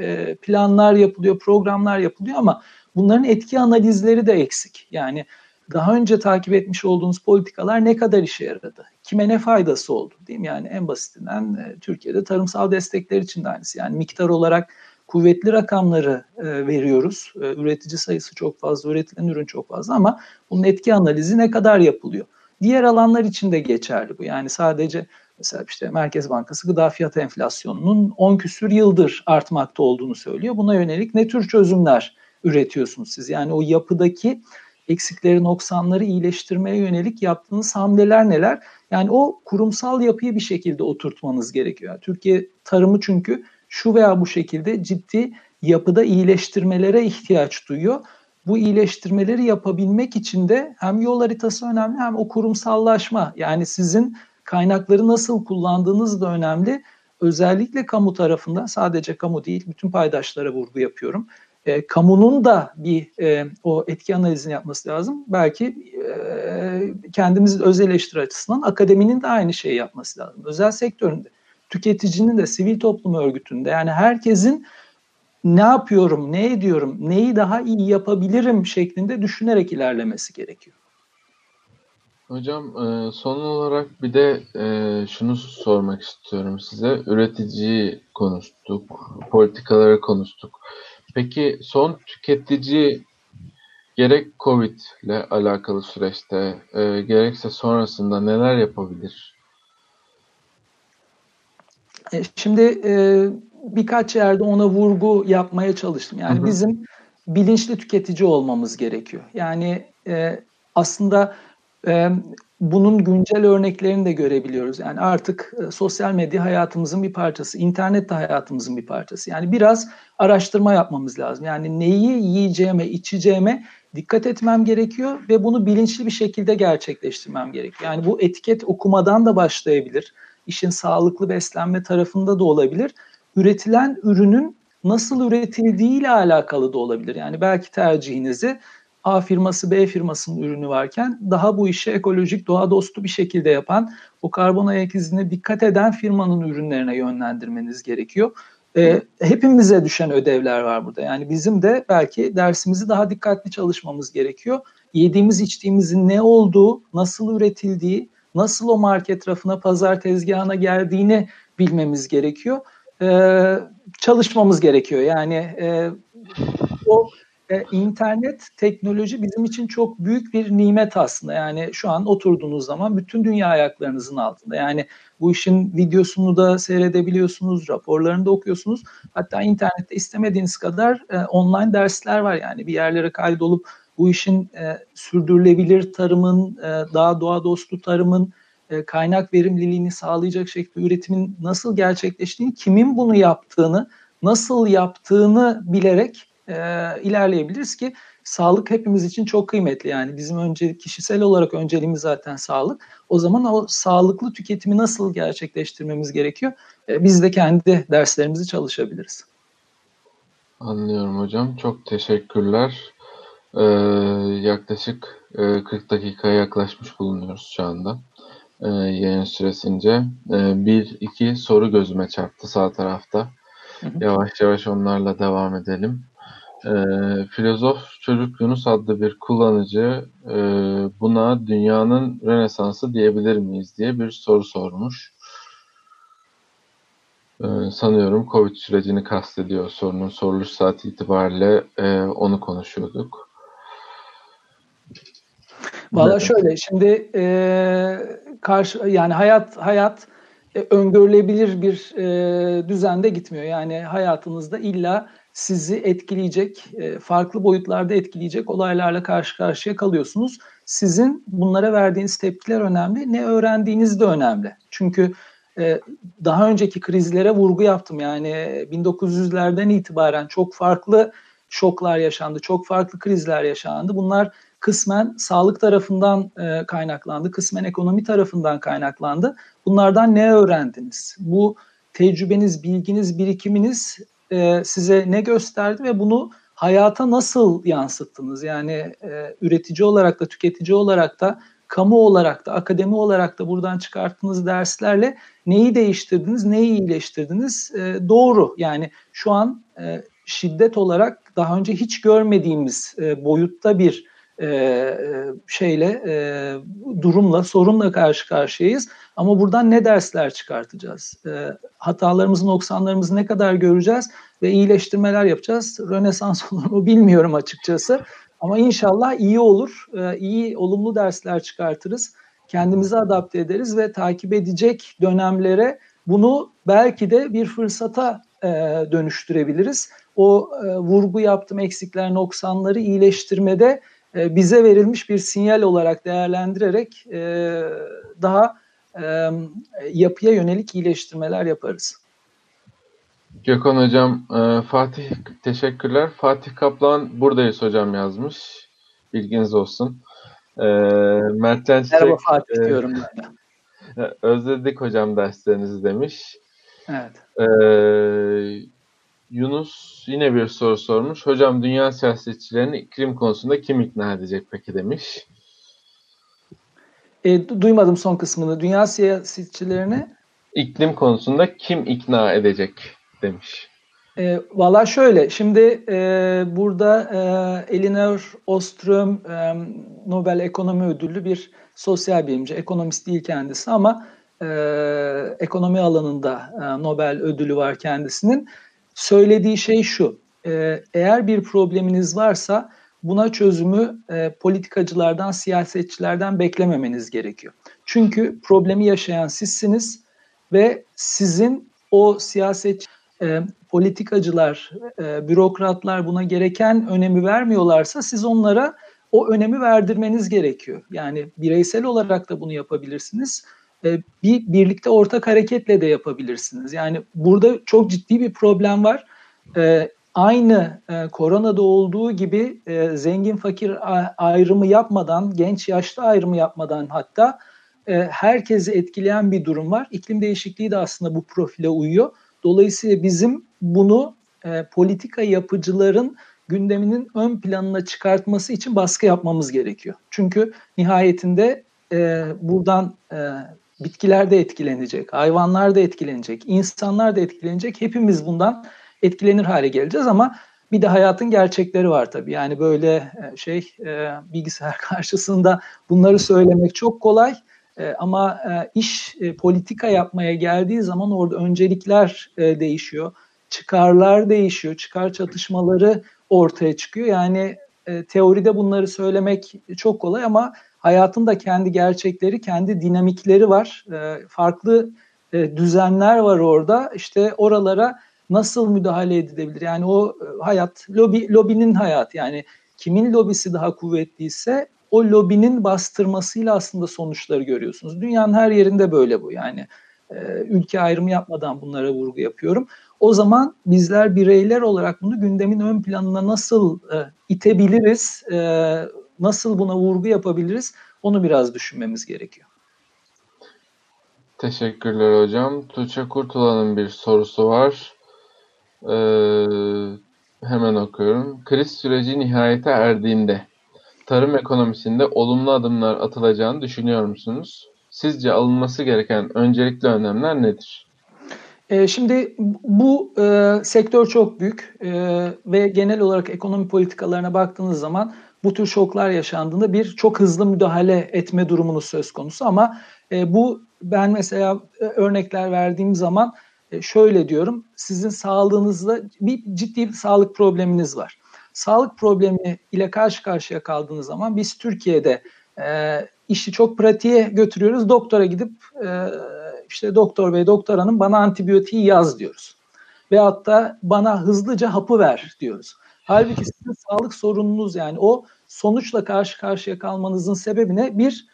e, planlar yapılıyor, programlar yapılıyor ama bunların etki analizleri de eksik. Yani daha önce takip etmiş olduğunuz politikalar ne kadar işe yaradı? Kime ne faydası oldu? Değil mi? Yani en basitinden e, Türkiye'de tarımsal destekler için de aynısı. Yani miktar olarak kuvvetli rakamları e, veriyoruz. E, üretici sayısı çok fazla, üretilen ürün çok fazla ama bunun etki analizi ne kadar yapılıyor? Diğer alanlar için de geçerli bu. Yani sadece mesela işte Merkez Bankası gıda fiyat enflasyonunun 10 küsür yıldır artmakta olduğunu söylüyor. Buna yönelik ne tür çözümler üretiyorsunuz siz? Yani o yapıdaki eksikleri, noksanları iyileştirmeye yönelik yaptığınız hamleler neler? Yani o kurumsal yapıyı bir şekilde oturtmanız gerekiyor. Yani Türkiye tarımı çünkü şu veya bu şekilde ciddi yapıda iyileştirmelere ihtiyaç duyuyor. Bu iyileştirmeleri yapabilmek için de hem yol haritası önemli hem o kurumsallaşma yani sizin kaynakları nasıl kullandığınız da önemli. Özellikle kamu tarafında sadece kamu değil bütün paydaşlara vurgu yapıyorum. E, kamunun da bir e, o etki analizini yapması lazım. Belki e, kendimiz öz eleştiri açısından akademinin de aynı şeyi yapması lazım. Özel sektöründe tüketicinin de sivil toplum örgütünde yani herkesin ne yapıyorum, ne ediyorum, neyi daha iyi yapabilirim şeklinde düşünerek ilerlemesi gerekiyor. Hocam e, son olarak bir de e, şunu sormak istiyorum size. Üreticiyi konuştuk, politikaları konuştuk. Peki son tüketici gerek Covid ile alakalı süreçte e, gerekse sonrasında neler yapabilir? E, şimdi e, birkaç yerde ona vurgu yapmaya çalıştım. Yani hı hı. bizim bilinçli tüketici olmamız gerekiyor. Yani e, aslında e, bunun güncel örneklerini de görebiliyoruz. Yani artık e, sosyal medya hayatımızın bir parçası, internet de hayatımızın bir parçası. Yani biraz araştırma yapmamız lazım. Yani neyi yiyeceğime, içeceğime dikkat etmem gerekiyor ve bunu bilinçli bir şekilde gerçekleştirmem gerekiyor. Yani bu etiket okumadan da başlayabilir. İşin sağlıklı beslenme tarafında da olabilir. Üretilen ürünün nasıl üretildiği ile alakalı da olabilir. Yani belki tercihinizi A firması B firmasının ürünü varken daha bu işi ekolojik doğa dostu bir şekilde yapan o karbon ayak izine dikkat eden firmanın ürünlerine yönlendirmeniz gerekiyor. E, hepimize düşen ödevler var burada. Yani bizim de belki dersimizi daha dikkatli çalışmamız gerekiyor. Yediğimiz içtiğimizin ne olduğu, nasıl üretildiği, nasıl o market rafına, pazar tezgahına geldiğini bilmemiz gerekiyor. E, çalışmamız gerekiyor. Yani e, o e, internet teknoloji bizim için çok büyük bir nimet aslında. Yani şu an oturduğunuz zaman bütün dünya ayaklarınızın altında. Yani bu işin videosunu da seyredebiliyorsunuz, raporlarını da okuyorsunuz. Hatta internette istemediğiniz kadar e, online dersler var. Yani bir yerlere kaydolup bu işin e, sürdürülebilir tarımın, e, daha doğa dostu tarımın, e, kaynak verimliliğini sağlayacak şekilde üretimin nasıl gerçekleştiğini, kimin bunu yaptığını, nasıl yaptığını bilerek e, ilerleyebiliriz ki sağlık hepimiz için çok kıymetli. Yani bizim önce kişisel olarak önceliğimiz zaten sağlık. O zaman o sağlıklı tüketimi nasıl gerçekleştirmemiz gerekiyor? E, biz de kendi derslerimizi çalışabiliriz. Anlıyorum hocam. Çok teşekkürler. Ee, yaklaşık e, 40 dakikaya yaklaşmış bulunuyoruz şu anda. Ee, yayın süresince. Ee, bir, iki soru gözüme çarptı sağ tarafta. Yavaş yavaş onlarla devam edelim. Ee, filozof Çocuk Yunus adlı bir kullanıcı e, buna dünyanın Rönesansı diyebilir miyiz diye bir soru sormuş. Ee, sanıyorum Covid sürecini kastediyor sorunun soruluş saati itibariyle e, onu konuşuyorduk. Valla şöyle şimdi e, karşı yani hayat hayat e, öngörülebilir bir e, düzende gitmiyor. Yani hayatınızda illa sizi etkileyecek, e, farklı boyutlarda etkileyecek olaylarla karşı karşıya kalıyorsunuz. Sizin bunlara verdiğiniz tepkiler önemli, ne öğrendiğiniz de önemli. Çünkü e, daha önceki krizlere vurgu yaptım. Yani 1900'lerden itibaren çok farklı şoklar yaşandı, çok farklı krizler yaşandı. Bunlar kısmen sağlık tarafından e, kaynaklandı, kısmen ekonomi tarafından kaynaklandı. Bunlardan ne öğrendiniz? Bu tecrübeniz, bilginiz, birikiminiz e, size ne gösterdi ve bunu hayata nasıl yansıttınız? Yani e, üretici olarak da, tüketici olarak da, kamu olarak da, akademi olarak da buradan çıkarttığınız derslerle neyi değiştirdiniz, neyi iyileştirdiniz? E, doğru. Yani şu an e, şiddet olarak daha önce hiç görmediğimiz e, boyutta bir e, e, şeyle e, durumla sorunla karşı karşıyayız. Ama buradan ne dersler çıkartacağız? E, hatalarımızı, noksanlarımızı ne kadar göreceğiz ve iyileştirmeler yapacağız. Rönesans olur mu bilmiyorum açıkçası. Ama inşallah iyi olur. E, iyi, olumlu dersler çıkartırız. Kendimizi adapte ederiz ve takip edecek dönemlere bunu belki de bir fırsata e, dönüştürebiliriz. O e, vurgu yaptım eksikler, noksanları iyileştirmede bize verilmiş bir sinyal olarak değerlendirerek e, daha e, yapıya yönelik iyileştirmeler yaparız. Gökhan Hocam, Fatih teşekkürler. Fatih Kaplan buradayız hocam yazmış. Bilginiz olsun. Mertcan Çiçek, Merhaba Fatih e, diyorum ben de. Özledik hocam derslerinizi demiş. Evet. Yunus yine bir soru sormuş. Hocam dünya siyasetçilerini iklim konusunda kim ikna edecek peki demiş. E, duymadım son kısmını. Dünya siyasetçilerini iklim konusunda kim ikna edecek demiş. E, Valla şöyle, şimdi e, burada e, Elinor Ostrom e, Nobel Ekonomi Ödüllü bir sosyal bilimci, ekonomist değil kendisi ama e, ekonomi alanında e, Nobel ödülü var kendisinin söylediği şey şu. E, eğer bir probleminiz varsa buna çözümü e, politikacılardan, siyasetçilerden beklememeniz gerekiyor. Çünkü problemi yaşayan sizsiniz ve sizin o siyaset e, politikacılar, bürokratlar buna gereken önemi vermiyorlarsa siz onlara o önemi verdirmeniz gerekiyor. Yani bireysel olarak da bunu yapabilirsiniz. E, bir birlikte ortak hareketle de yapabilirsiniz. Yani burada çok ciddi bir problem var. E, aynı e, koronada olduğu gibi zengin fakir ayrımı yapmadan, genç yaşlı ayrımı yapmadan hatta herkesi etkileyen bir durum var. İklim değişikliği de aslında bu profile uyuyor. Dolayısıyla bizim bunu politika yapıcıların gündeminin ön planına çıkartması için baskı yapmamız gerekiyor. Çünkü nihayetinde e, buradan e, bitkiler de etkilenecek, hayvanlar da etkilenecek, insanlar da etkilenecek. Hepimiz bundan etkilenir hale geleceğiz ama bir de hayatın gerçekleri var tabii. Yani böyle e, şey e, bilgisayar karşısında bunları söylemek çok kolay. E, ama iş politika yapmaya geldiği zaman orada öncelikler değişiyor. Çıkarlar değişiyor. Çıkar çatışmaları ortaya çıkıyor. Yani teoride bunları söylemek çok kolay ama hayatın da kendi gerçekleri, kendi dinamikleri var. farklı düzenler var orada. İşte oralara nasıl müdahale edilebilir? Yani o e, hayat, lobi, lobinin hayat yani kimin lobisi daha kuvvetliyse o lobinin bastırmasıyla aslında sonuçları görüyorsunuz. Dünyanın her yerinde böyle bu yani. E, ülke ayrımı yapmadan bunlara vurgu yapıyorum. O zaman bizler bireyler olarak bunu gündemin ön planına nasıl e, itebiliriz, e, nasıl buna vurgu yapabiliriz onu biraz düşünmemiz gerekiyor. Teşekkürler hocam. Tuğçe Kurtulan'ın bir sorusu var. Ee, hemen okuyorum. Kriz süreci nihayete erdiğinde tarım ekonomisinde olumlu adımlar atılacağını düşünüyor musunuz? Sizce alınması gereken öncelikli önlemler nedir? E, şimdi bu e, sektör çok büyük e, ve genel olarak ekonomi politikalarına baktığınız zaman bu tür şoklar yaşandığında bir çok hızlı müdahale etme durumunu söz konusu ama e, bu ben mesela e, örnekler verdiğim zaman e, şöyle diyorum, sizin sağlığınızda bir ciddi bir sağlık probleminiz var. Sağlık problemi ile karşı karşıya kaldığınız zaman biz Türkiye'de e, işi çok pratiğe götürüyoruz. Doktora gidip e, işte doktor bey, doktor hanım bana antibiyotiği yaz diyoruz. Veyahut da bana hızlıca hapı ver diyoruz. Halbuki sizin sağlık sorununuz yani o sonuçla karşı karşıya kalmanızın sebebi ne? Bir,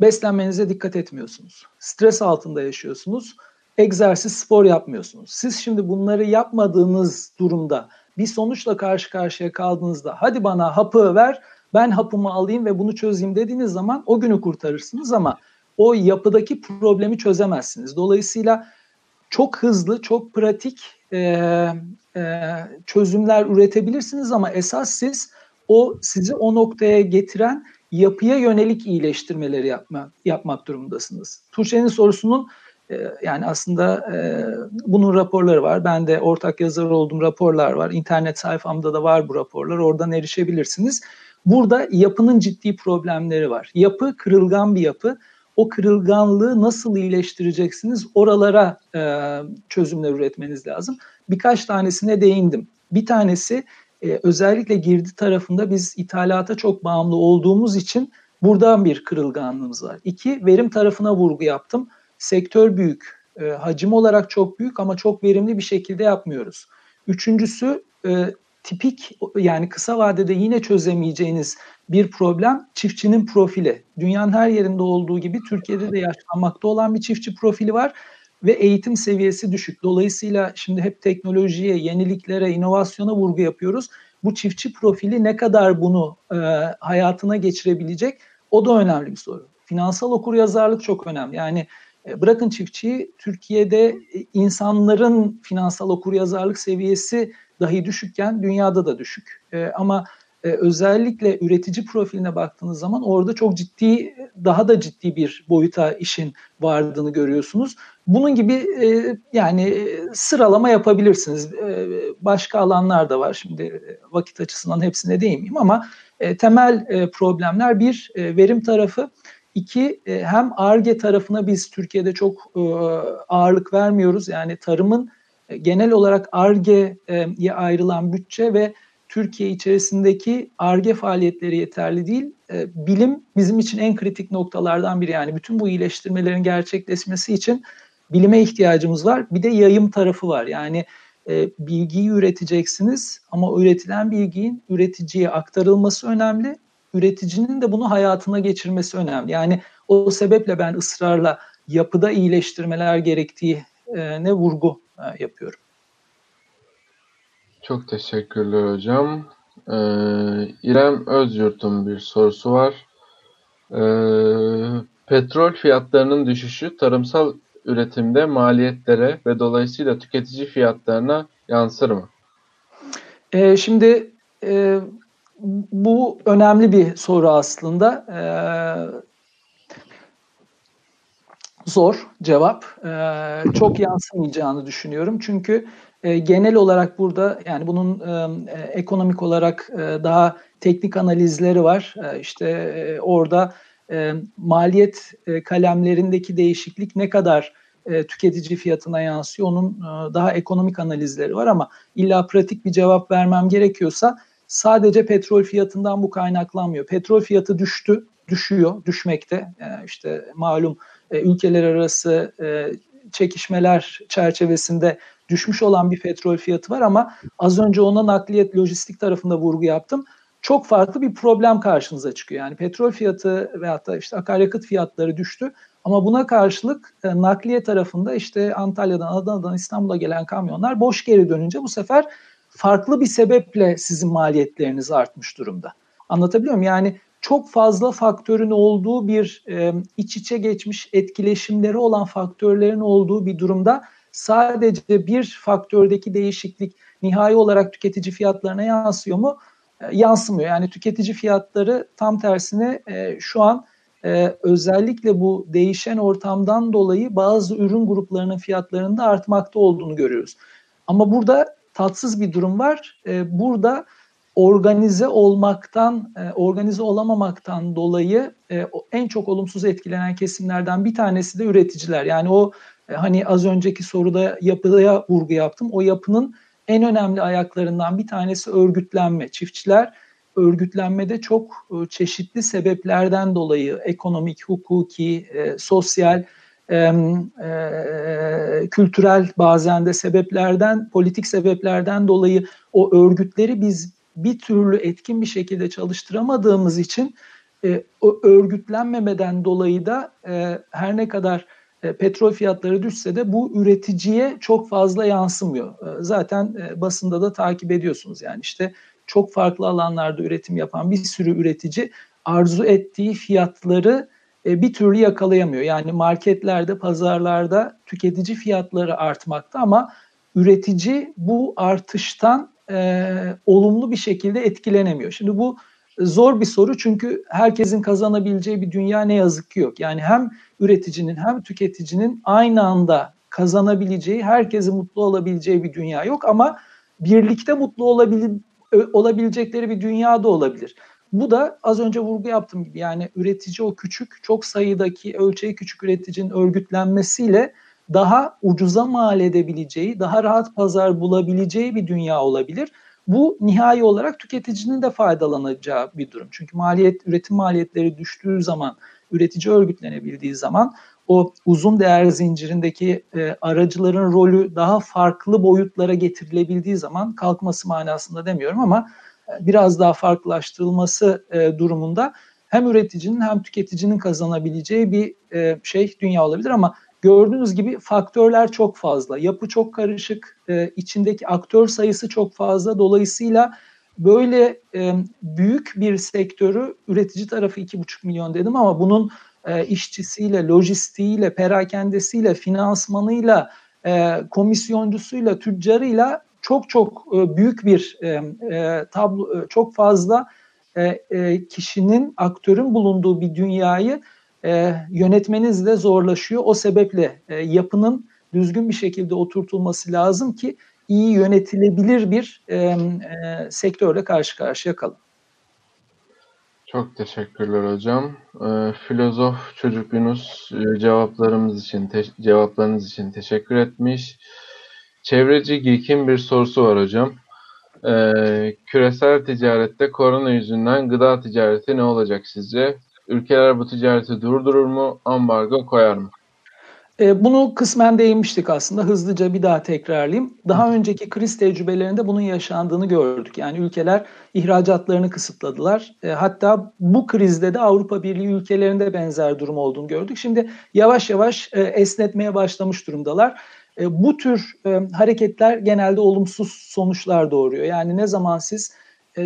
beslenmenize dikkat etmiyorsunuz. Stres altında yaşıyorsunuz egzersiz, spor yapmıyorsunuz. Siz şimdi bunları yapmadığınız durumda bir sonuçla karşı karşıya kaldığınızda hadi bana hapı ver, ben hapımı alayım ve bunu çözeyim dediğiniz zaman o günü kurtarırsınız ama o yapıdaki problemi çözemezsiniz. Dolayısıyla çok hızlı, çok pratik e, e, çözümler üretebilirsiniz ama esas siz o sizi o noktaya getiren yapıya yönelik iyileştirmeleri yapma, yapmak durumundasınız. Tuğçe'nin sorusunun ee, yani aslında e, bunun raporları var. Ben de ortak yazar olduğum raporlar var. İnternet sayfamda da var bu raporlar. Oradan erişebilirsiniz. Burada yapının ciddi problemleri var. Yapı kırılgan bir yapı. O kırılganlığı nasıl iyileştireceksiniz? Oralara e, çözümler üretmeniz lazım. Birkaç tanesine değindim. Bir tanesi e, özellikle girdi tarafında biz ithalata çok bağımlı olduğumuz için buradan bir kırılganlığımız var. İki, verim tarafına vurgu yaptım sektör büyük, e, hacim olarak çok büyük ama çok verimli bir şekilde yapmıyoruz. Üçüncüsü e, tipik yani kısa vadede yine çözemeyeceğiniz bir problem çiftçinin profili. Dünyanın her yerinde olduğu gibi Türkiye'de de yaşlanmakta olan bir çiftçi profili var ve eğitim seviyesi düşük. Dolayısıyla şimdi hep teknolojiye, yeniliklere, inovasyona vurgu yapıyoruz. Bu çiftçi profili ne kadar bunu e, hayatına geçirebilecek? O da önemli bir soru. Finansal okuryazarlık çok önemli. Yani e, bırakın çiftçiyi Türkiye'de e, insanların finansal okuryazarlık seviyesi dahi düşükken dünyada da düşük. E, ama özellikle üretici profiline baktığınız zaman orada çok ciddi daha da ciddi bir boyuta işin vardığını görüyorsunuz. Bunun gibi yani sıralama yapabilirsiniz. Başka alanlar da var. Şimdi vakit açısından hepsine değinmeyeyim ama temel problemler bir verim tarafı İki, e, hem ARGE tarafına biz Türkiye'de çok e, ağırlık vermiyoruz. Yani tarımın e, genel olarak ARGE'ye ayrılan bütçe ve Türkiye içerisindeki ARGE faaliyetleri yeterli değil. E, bilim bizim için en kritik noktalardan biri. Yani bütün bu iyileştirmelerin gerçekleşmesi için bilime ihtiyacımız var. Bir de yayım tarafı var. Yani e, bilgiyi üreteceksiniz ama üretilen bilginin üreticiye aktarılması önemli. Üreticinin de bunu hayatına geçirmesi önemli. Yani o sebeple ben ısrarla yapıda iyileştirmeler gerektiği ne vurgu e, yapıyorum. Çok teşekkürler hocam. Ee, İrem Özyurt'un bir sorusu var. Ee, petrol fiyatlarının düşüşü tarımsal üretimde maliyetlere ve dolayısıyla tüketici fiyatlarına yansır mı? Ee, şimdi e, bu önemli bir soru aslında. Ee, zor cevap. Ee, çok yansımayacağını düşünüyorum. Çünkü e, genel olarak burada yani bunun e, ekonomik olarak e, daha teknik analizleri var. E, işte e, orada e, maliyet e, kalemlerindeki değişiklik ne kadar e, tüketici fiyatına yansıyor onun e, daha ekonomik analizleri var ama illa pratik bir cevap vermem gerekiyorsa sadece petrol fiyatından bu kaynaklanmıyor. Petrol fiyatı düştü, düşüyor, düşmekte. E, işte malum e, ülkeler arası e, çekişmeler çerçevesinde düşmüş olan bir petrol fiyatı var ama az önce ona nakliyet lojistik tarafında vurgu yaptım. Çok farklı bir problem karşınıza çıkıyor. Yani petrol fiyatı veyahut da işte akaryakıt fiyatları düştü ama buna karşılık e, nakliye tarafında işte Antalya'dan, Adana'dan, İstanbul'a gelen kamyonlar boş geri dönünce bu sefer farklı bir sebeple sizin maliyetleriniz artmış durumda. Anlatabiliyor muyum? Yani çok fazla faktörün olduğu bir e, iç içe geçmiş etkileşimleri olan faktörlerin olduğu bir durumda sadece bir faktördeki değişiklik nihai olarak tüketici fiyatlarına yansıyor mu? E, yansımıyor. Yani tüketici fiyatları tam tersine e, şu an e, özellikle bu değişen ortamdan dolayı bazı ürün gruplarının fiyatlarında artmakta olduğunu görüyoruz. Ama burada tatsız bir durum var. Burada organize olmaktan, organize olamamaktan dolayı en çok olumsuz etkilenen kesimlerden bir tanesi de üreticiler. Yani o hani az önceki soruda yapıya vurgu yaptım. O yapının en önemli ayaklarından bir tanesi örgütlenme. Çiftçiler örgütlenmede çok e, çeşitli sebeplerden dolayı ekonomik, hukuki, e, sosyal, e, e, kültürel bazen de sebeplerden, politik sebeplerden dolayı o örgütleri biz bir türlü etkin bir şekilde çalıştıramadığımız için e, o örgütlenmemeden dolayı da e, her ne kadar e, petrol fiyatları düşse de bu üreticiye çok fazla yansımıyor. E, zaten e, basında da takip ediyorsunuz yani işte çok farklı alanlarda üretim yapan bir sürü üretici arzu ettiği fiyatları e, bir türlü yakalayamıyor. Yani marketlerde, pazarlarda tüketici fiyatları artmakta ama üretici bu artıştan e, olumlu bir şekilde etkilenemiyor. Şimdi bu zor bir soru çünkü herkesin kazanabileceği bir dünya ne yazık ki yok. Yani hem üreticinin hem tüketicinin aynı anda kazanabileceği, herkesin mutlu olabileceği bir dünya yok ama birlikte mutlu olabil olabilecekleri bir dünya da olabilir. Bu da az önce vurgu yaptığım gibi yani üretici o küçük, çok sayıdaki ölçeği küçük üreticinin örgütlenmesiyle daha ucuza mal edebileceği, daha rahat pazar bulabileceği bir dünya olabilir. Bu nihai olarak tüketicinin de faydalanacağı bir durum. Çünkü maliyet üretim maliyetleri düştüğü zaman, üretici örgütlenebildiği zaman o uzun değer zincirindeki e, aracıların rolü daha farklı boyutlara getirilebildiği zaman kalkması manasında demiyorum ama e, biraz daha farklılaştırılması e, durumunda hem üreticinin hem tüketicinin kazanabileceği bir e, şey dünya olabilir ama gördüğünüz gibi faktörler çok fazla. Yapı çok karışık, e, içindeki aktör sayısı çok fazla. Dolayısıyla böyle e, büyük bir sektörü üretici tarafı 2,5 milyon dedim ama bunun e, işçisiyle, lojistiğiyle, perakendesiyle, finansmanıyla, komisyoncusuyla, tüccarıyla çok çok büyük bir tablo, çok fazla kişinin, aktörün bulunduğu bir dünyayı e, yönetmeniz de zorlaşıyor. O sebeple e, yapının düzgün bir şekilde oturtulması lazım ki iyi yönetilebilir bir e, e, sektörle karşı karşıya kalın. Çok teşekkürler hocam. Ee, filozof çocuk Yunus e, cevaplarımız için cevaplarınız için teşekkür etmiş. Çevreci Geek'in bir sorusu var hocam. Ee, küresel ticarette korona yüzünden gıda ticareti ne olacak sizce? Ülkeler bu ticareti durdurur mu, ambargo koyar mı? E, bunu kısmen değinmiştik aslında. Hızlıca bir daha tekrarlayayım. Daha önceki kriz tecrübelerinde bunun yaşandığını gördük. Yani ülkeler ihracatlarını kısıtladılar. E, hatta bu krizde de Avrupa Birliği ülkelerinde benzer durum olduğunu gördük. Şimdi yavaş yavaş e, esnetmeye başlamış durumdalar. Bu tür hareketler genelde olumsuz sonuçlar doğuruyor. Yani ne zaman siz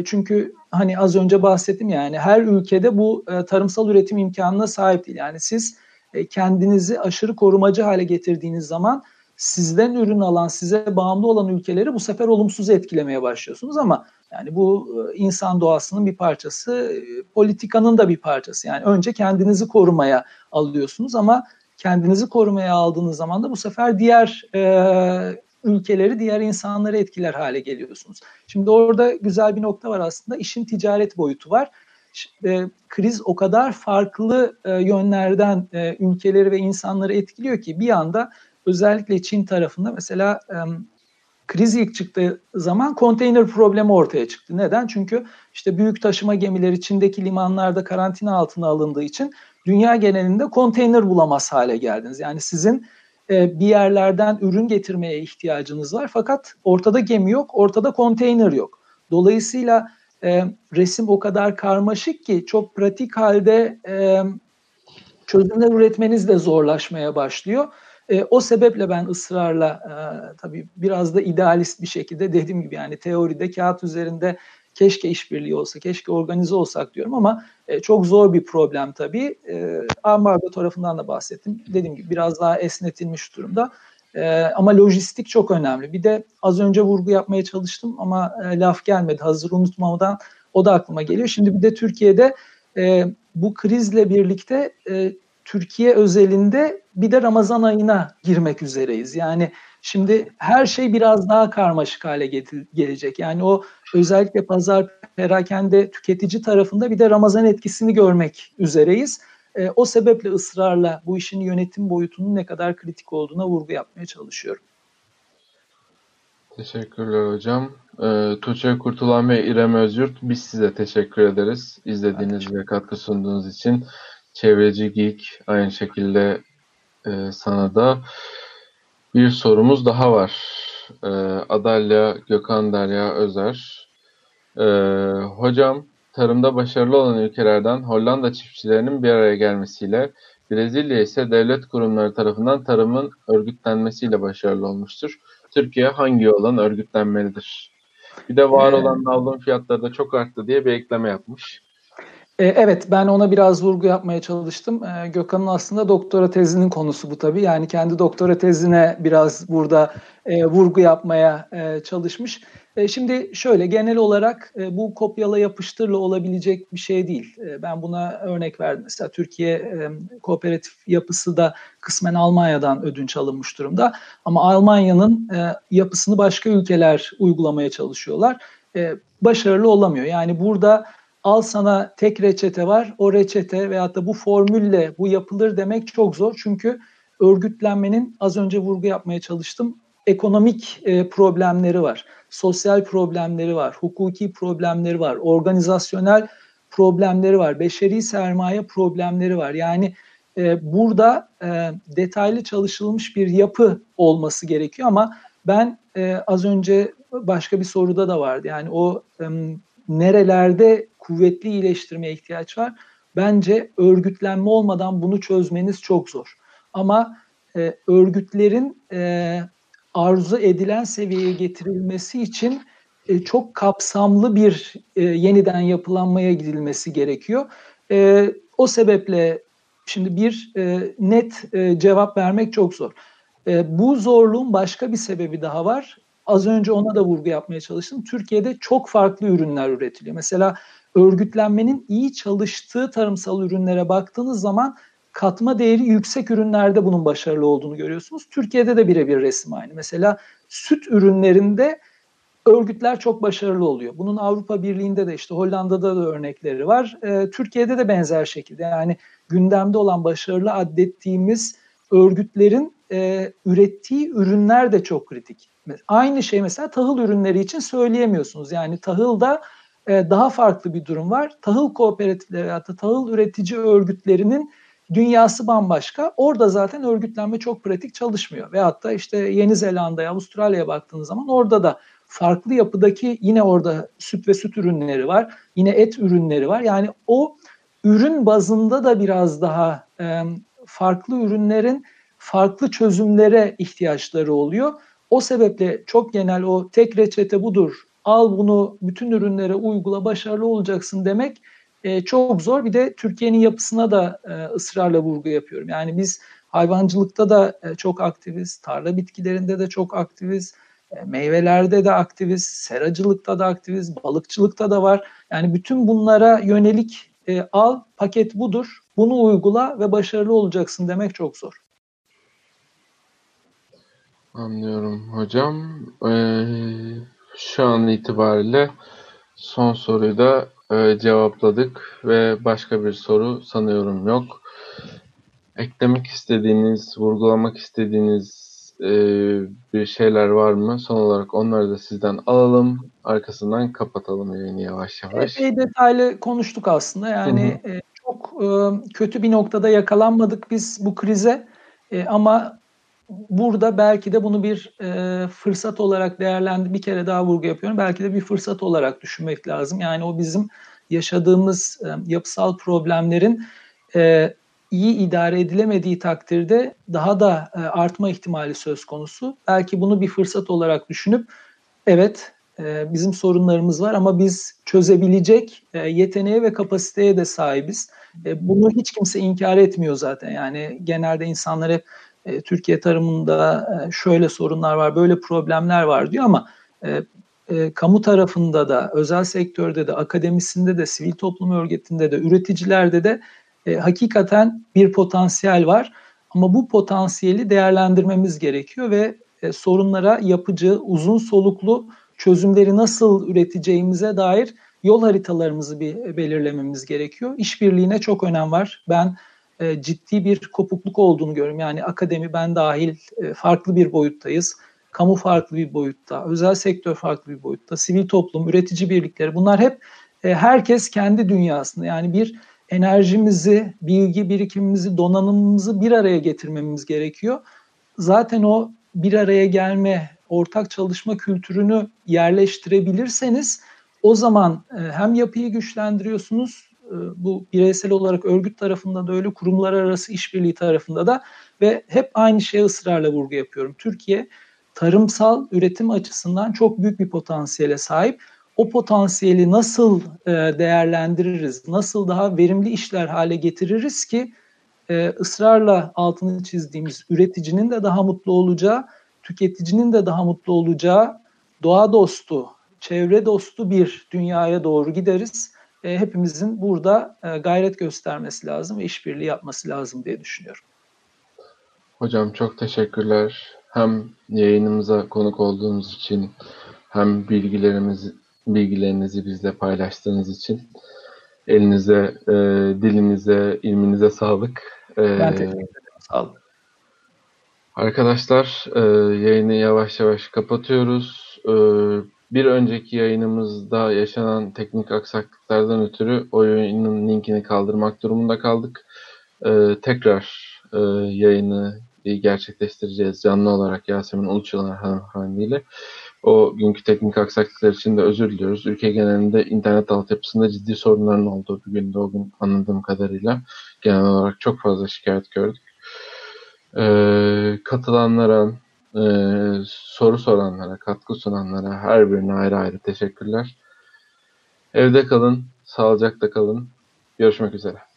çünkü hani az önce bahsettim yani her ülkede bu tarımsal üretim imkanına sahip değil. Yani siz e, kendinizi aşırı korumacı hale getirdiğiniz zaman sizden ürün alan, size bağımlı olan ülkeleri bu sefer olumsuz etkilemeye başlıyorsunuz ama yani bu e, insan doğasının bir parçası, e, politikanın da bir parçası. Yani önce kendinizi korumaya alıyorsunuz ama kendinizi korumaya aldığınız zaman da bu sefer diğer e, ülkeleri, diğer insanları etkiler hale geliyorsunuz. Şimdi orada güzel bir nokta var aslında. İşin ticaret boyutu var e, kriz o kadar farklı e, yönlerden e, ülkeleri ve insanları etkiliyor ki bir anda özellikle Çin tarafında mesela e, kriz ilk çıktığı zaman konteyner problemi ortaya çıktı. Neden? Çünkü işte büyük taşıma gemileri Çin'deki limanlarda karantina altına alındığı için dünya genelinde konteyner bulamaz hale geldiniz. Yani sizin e, bir yerlerden ürün getirmeye ihtiyacınız var fakat ortada gemi yok, ortada konteyner yok. Dolayısıyla e, resim o kadar karmaşık ki çok pratik halde e, çözümler üretmeniz de zorlaşmaya başlıyor. E, o sebeple ben ısrarla e, tabii biraz da idealist bir şekilde dediğim gibi yani teoride kağıt üzerinde keşke işbirliği olsa, keşke organize olsak diyorum ama e, çok zor bir problem tabii. E, ambargo tarafından da bahsettim. Dediğim gibi biraz daha esnetilmiş durumda. E, ama lojistik çok önemli. Bir de az önce vurgu yapmaya çalıştım ama e, laf gelmedi. Hazır unutmamadan o da aklıma geliyor. Şimdi bir de Türkiye'de e, bu krizle birlikte e, Türkiye özelinde bir de Ramazan ayına girmek üzereyiz. Yani şimdi her şey biraz daha karmaşık hale gelecek. Yani o özellikle pazar perakende tüketici tarafında bir de Ramazan etkisini görmek üzereyiz. E, o sebeple ısrarla bu işin yönetim boyutunun ne kadar kritik olduğuna vurgu yapmaya çalışıyorum. Teşekkürler hocam. Ee, Tuğçe Kurtulan ve İrem Özyurt biz size teşekkür ederiz. İzlediğiniz ve katkı sunduğunuz için. Çevreci Geek aynı şekilde e, sana da bir sorumuz daha var. E, Adalya Gökhan Derya Özer. E, hocam tarımda başarılı olan ülkelerden Hollanda çiftçilerinin bir araya gelmesiyle, Brezilya ise devlet kurumları tarafından tarımın örgütlenmesiyle başarılı olmuştur. Türkiye hangi yoldan örgütlenmelidir? Bir de var olan navlun fiyatları da çok arttı diye bir ekleme yapmış. E, evet ben ona biraz vurgu yapmaya çalıştım. E, Gökhan'ın aslında doktora tezinin konusu bu tabii. Yani kendi doktora tezine biraz burada e, vurgu yapmaya çalışmış. Şimdi şöyle genel olarak bu kopyala yapıştırla olabilecek bir şey değil. Ben buna örnek verdim. Mesela Türkiye kooperatif yapısı da kısmen Almanya'dan ödünç alınmış durumda. Ama Almanya'nın yapısını başka ülkeler uygulamaya çalışıyorlar. Başarılı olamıyor. Yani burada al sana tek reçete var. O reçete veyahut da bu formülle bu yapılır demek çok zor. Çünkü örgütlenmenin az önce vurgu yapmaya çalıştım. Ekonomik e, problemleri var. Sosyal problemleri var. Hukuki problemleri var. Organizasyonel problemleri var. Beşeri sermaye problemleri var. Yani e, burada e, detaylı çalışılmış bir yapı olması gerekiyor ama ben e, az önce başka bir soruda da vardı. Yani o e, nerelerde kuvvetli iyileştirmeye ihtiyaç var? Bence örgütlenme olmadan bunu çözmeniz çok zor. Ama e, örgütlerin e, arzu edilen seviyeye getirilmesi için e, çok kapsamlı bir e, yeniden yapılanmaya gidilmesi gerekiyor. E, o sebeple şimdi bir e, net e, cevap vermek çok zor. E, bu zorluğun başka bir sebebi daha var. Az önce ona da vurgu yapmaya çalıştım. Türkiye'de çok farklı ürünler üretiliyor. Mesela örgütlenmenin iyi çalıştığı tarımsal ürünlere baktığınız zaman katma değeri yüksek ürünlerde bunun başarılı olduğunu görüyorsunuz. Türkiye'de de birebir resim aynı. Mesela süt ürünlerinde örgütler çok başarılı oluyor. Bunun Avrupa Birliği'nde de işte Hollanda'da da örnekleri var. E, Türkiye'de de benzer şekilde yani gündemde olan başarılı adettiğimiz örgütlerin e, ürettiği ürünler de çok kritik. Aynı şey mesela tahıl ürünleri için söyleyemiyorsunuz. Yani tahılda e, daha farklı bir durum var. Tahıl kooperatifleri ya da tahıl üretici örgütlerinin dünyası bambaşka. Orada zaten örgütlenme çok pratik çalışmıyor. Ve hatta işte Yeni Zelanda'ya, Avustralya'ya baktığınız zaman orada da farklı yapıdaki yine orada süt ve süt ürünleri var. Yine et ürünleri var. Yani o ürün bazında da biraz daha e, farklı ürünlerin farklı çözümlere ihtiyaçları oluyor. O sebeple çok genel o tek reçete budur. Al bunu bütün ürünlere uygula başarılı olacaksın demek e, çok zor. Bir de Türkiye'nin yapısına da e, ısrarla vurgu yapıyorum. Yani biz hayvancılıkta da e, çok aktiviz, tarla bitkilerinde de çok aktiviz, e, meyvelerde de aktiviz, seracılıkta da aktiviz, balıkçılıkta da var. Yani bütün bunlara yönelik e, al paket budur, bunu uygula ve başarılı olacaksın demek çok zor. Anlıyorum hocam. Ee, şu an itibariyle son soruyu da e, cevapladık ve başka bir soru sanıyorum yok. Eklemek istediğiniz, vurgulamak istediğiniz e, bir şeyler var mı? Son olarak onları da sizden alalım. Arkasından kapatalım yayını yavaş yavaş. Epey detaylı konuştuk aslında. Yani hı hı. E, çok e, kötü bir noktada yakalanmadık biz bu krize. E, ama burada belki de bunu bir e, fırsat olarak değerlendi. Bir kere daha vurgu yapıyorum. Belki de bir fırsat olarak düşünmek lazım. Yani o bizim yaşadığımız e, yapısal problemlerin e, iyi idare edilemediği takdirde daha da e, artma ihtimali söz konusu. Belki bunu bir fırsat olarak düşünüp evet e, bizim sorunlarımız var ama biz çözebilecek e, yeteneğe ve kapasiteye de sahibiz. E, bunu hiç kimse inkar etmiyor zaten. Yani genelde insanlar hep e, Türkiye tarımında e, şöyle sorunlar var, böyle problemler var diyor ama e, kamu tarafında da, özel sektörde de, akademisinde de, sivil toplum örgütünde de, üreticilerde de hakikaten bir potansiyel var. Ama bu potansiyeli değerlendirmemiz gerekiyor ve sorunlara yapıcı, uzun soluklu çözümleri nasıl üreteceğimize dair yol haritalarımızı bir belirlememiz gerekiyor. İşbirliğine çok önem var. Ben e, ciddi bir kopukluk olduğunu görüyorum. Yani akademi ben dahil e, farklı bir boyuttayız. Kamu farklı bir boyutta, özel sektör farklı bir boyutta, sivil toplum, üretici birlikleri bunlar hep e, herkes kendi dünyasında. Yani bir enerjimizi, bilgi birikimimizi, donanımımızı bir araya getirmemiz gerekiyor. Zaten o bir araya gelme, ortak çalışma kültürünü yerleştirebilirseniz o zaman hem yapıyı güçlendiriyorsunuz bu bireysel olarak örgüt tarafında da öyle kurumlar arası işbirliği tarafında da ve hep aynı şeye ısrarla vurgu yapıyorum. Türkiye tarımsal üretim açısından çok büyük bir potansiyele sahip. O potansiyeli nasıl e, değerlendiririz, nasıl daha verimli işler hale getiririz ki e, ısrarla altını çizdiğimiz üreticinin de daha mutlu olacağı, tüketicinin de daha mutlu olacağı doğa dostu, çevre dostu bir dünyaya doğru gideriz e, hepimizin burada e, gayret göstermesi lazım ve işbirliği yapması lazım diye düşünüyorum. Hocam çok teşekkürler. Hem yayınımıza konuk olduğunuz için hem bilgilerimiz bilgilerinizi bizle paylaştığınız için elinize, e, dilinize, ilminize sağlık. E, ben teşekkür ederim. Sağ olun. Arkadaşlar e, yayını yavaş yavaş kapatıyoruz. E, bir önceki yayınımızda yaşanan teknik aksaklıklardan ötürü o yayının linkini kaldırmak durumunda kaldık. Ee, tekrar e, yayını gerçekleştireceğiz canlı olarak Yasemin Uluçalan hanımefendiyle. O günkü teknik aksaklıklar için de özür diliyoruz. Ülke genelinde internet altyapısında ciddi sorunların olduğu bir günde o gün anladığım kadarıyla genel olarak çok fazla şikayet gördük. Ee, katılanlara, e, soru soranlara, katkı sunanlara her birine ayrı ayrı teşekkürler. Evde kalın, sağlıcakla kalın. Görüşmek üzere.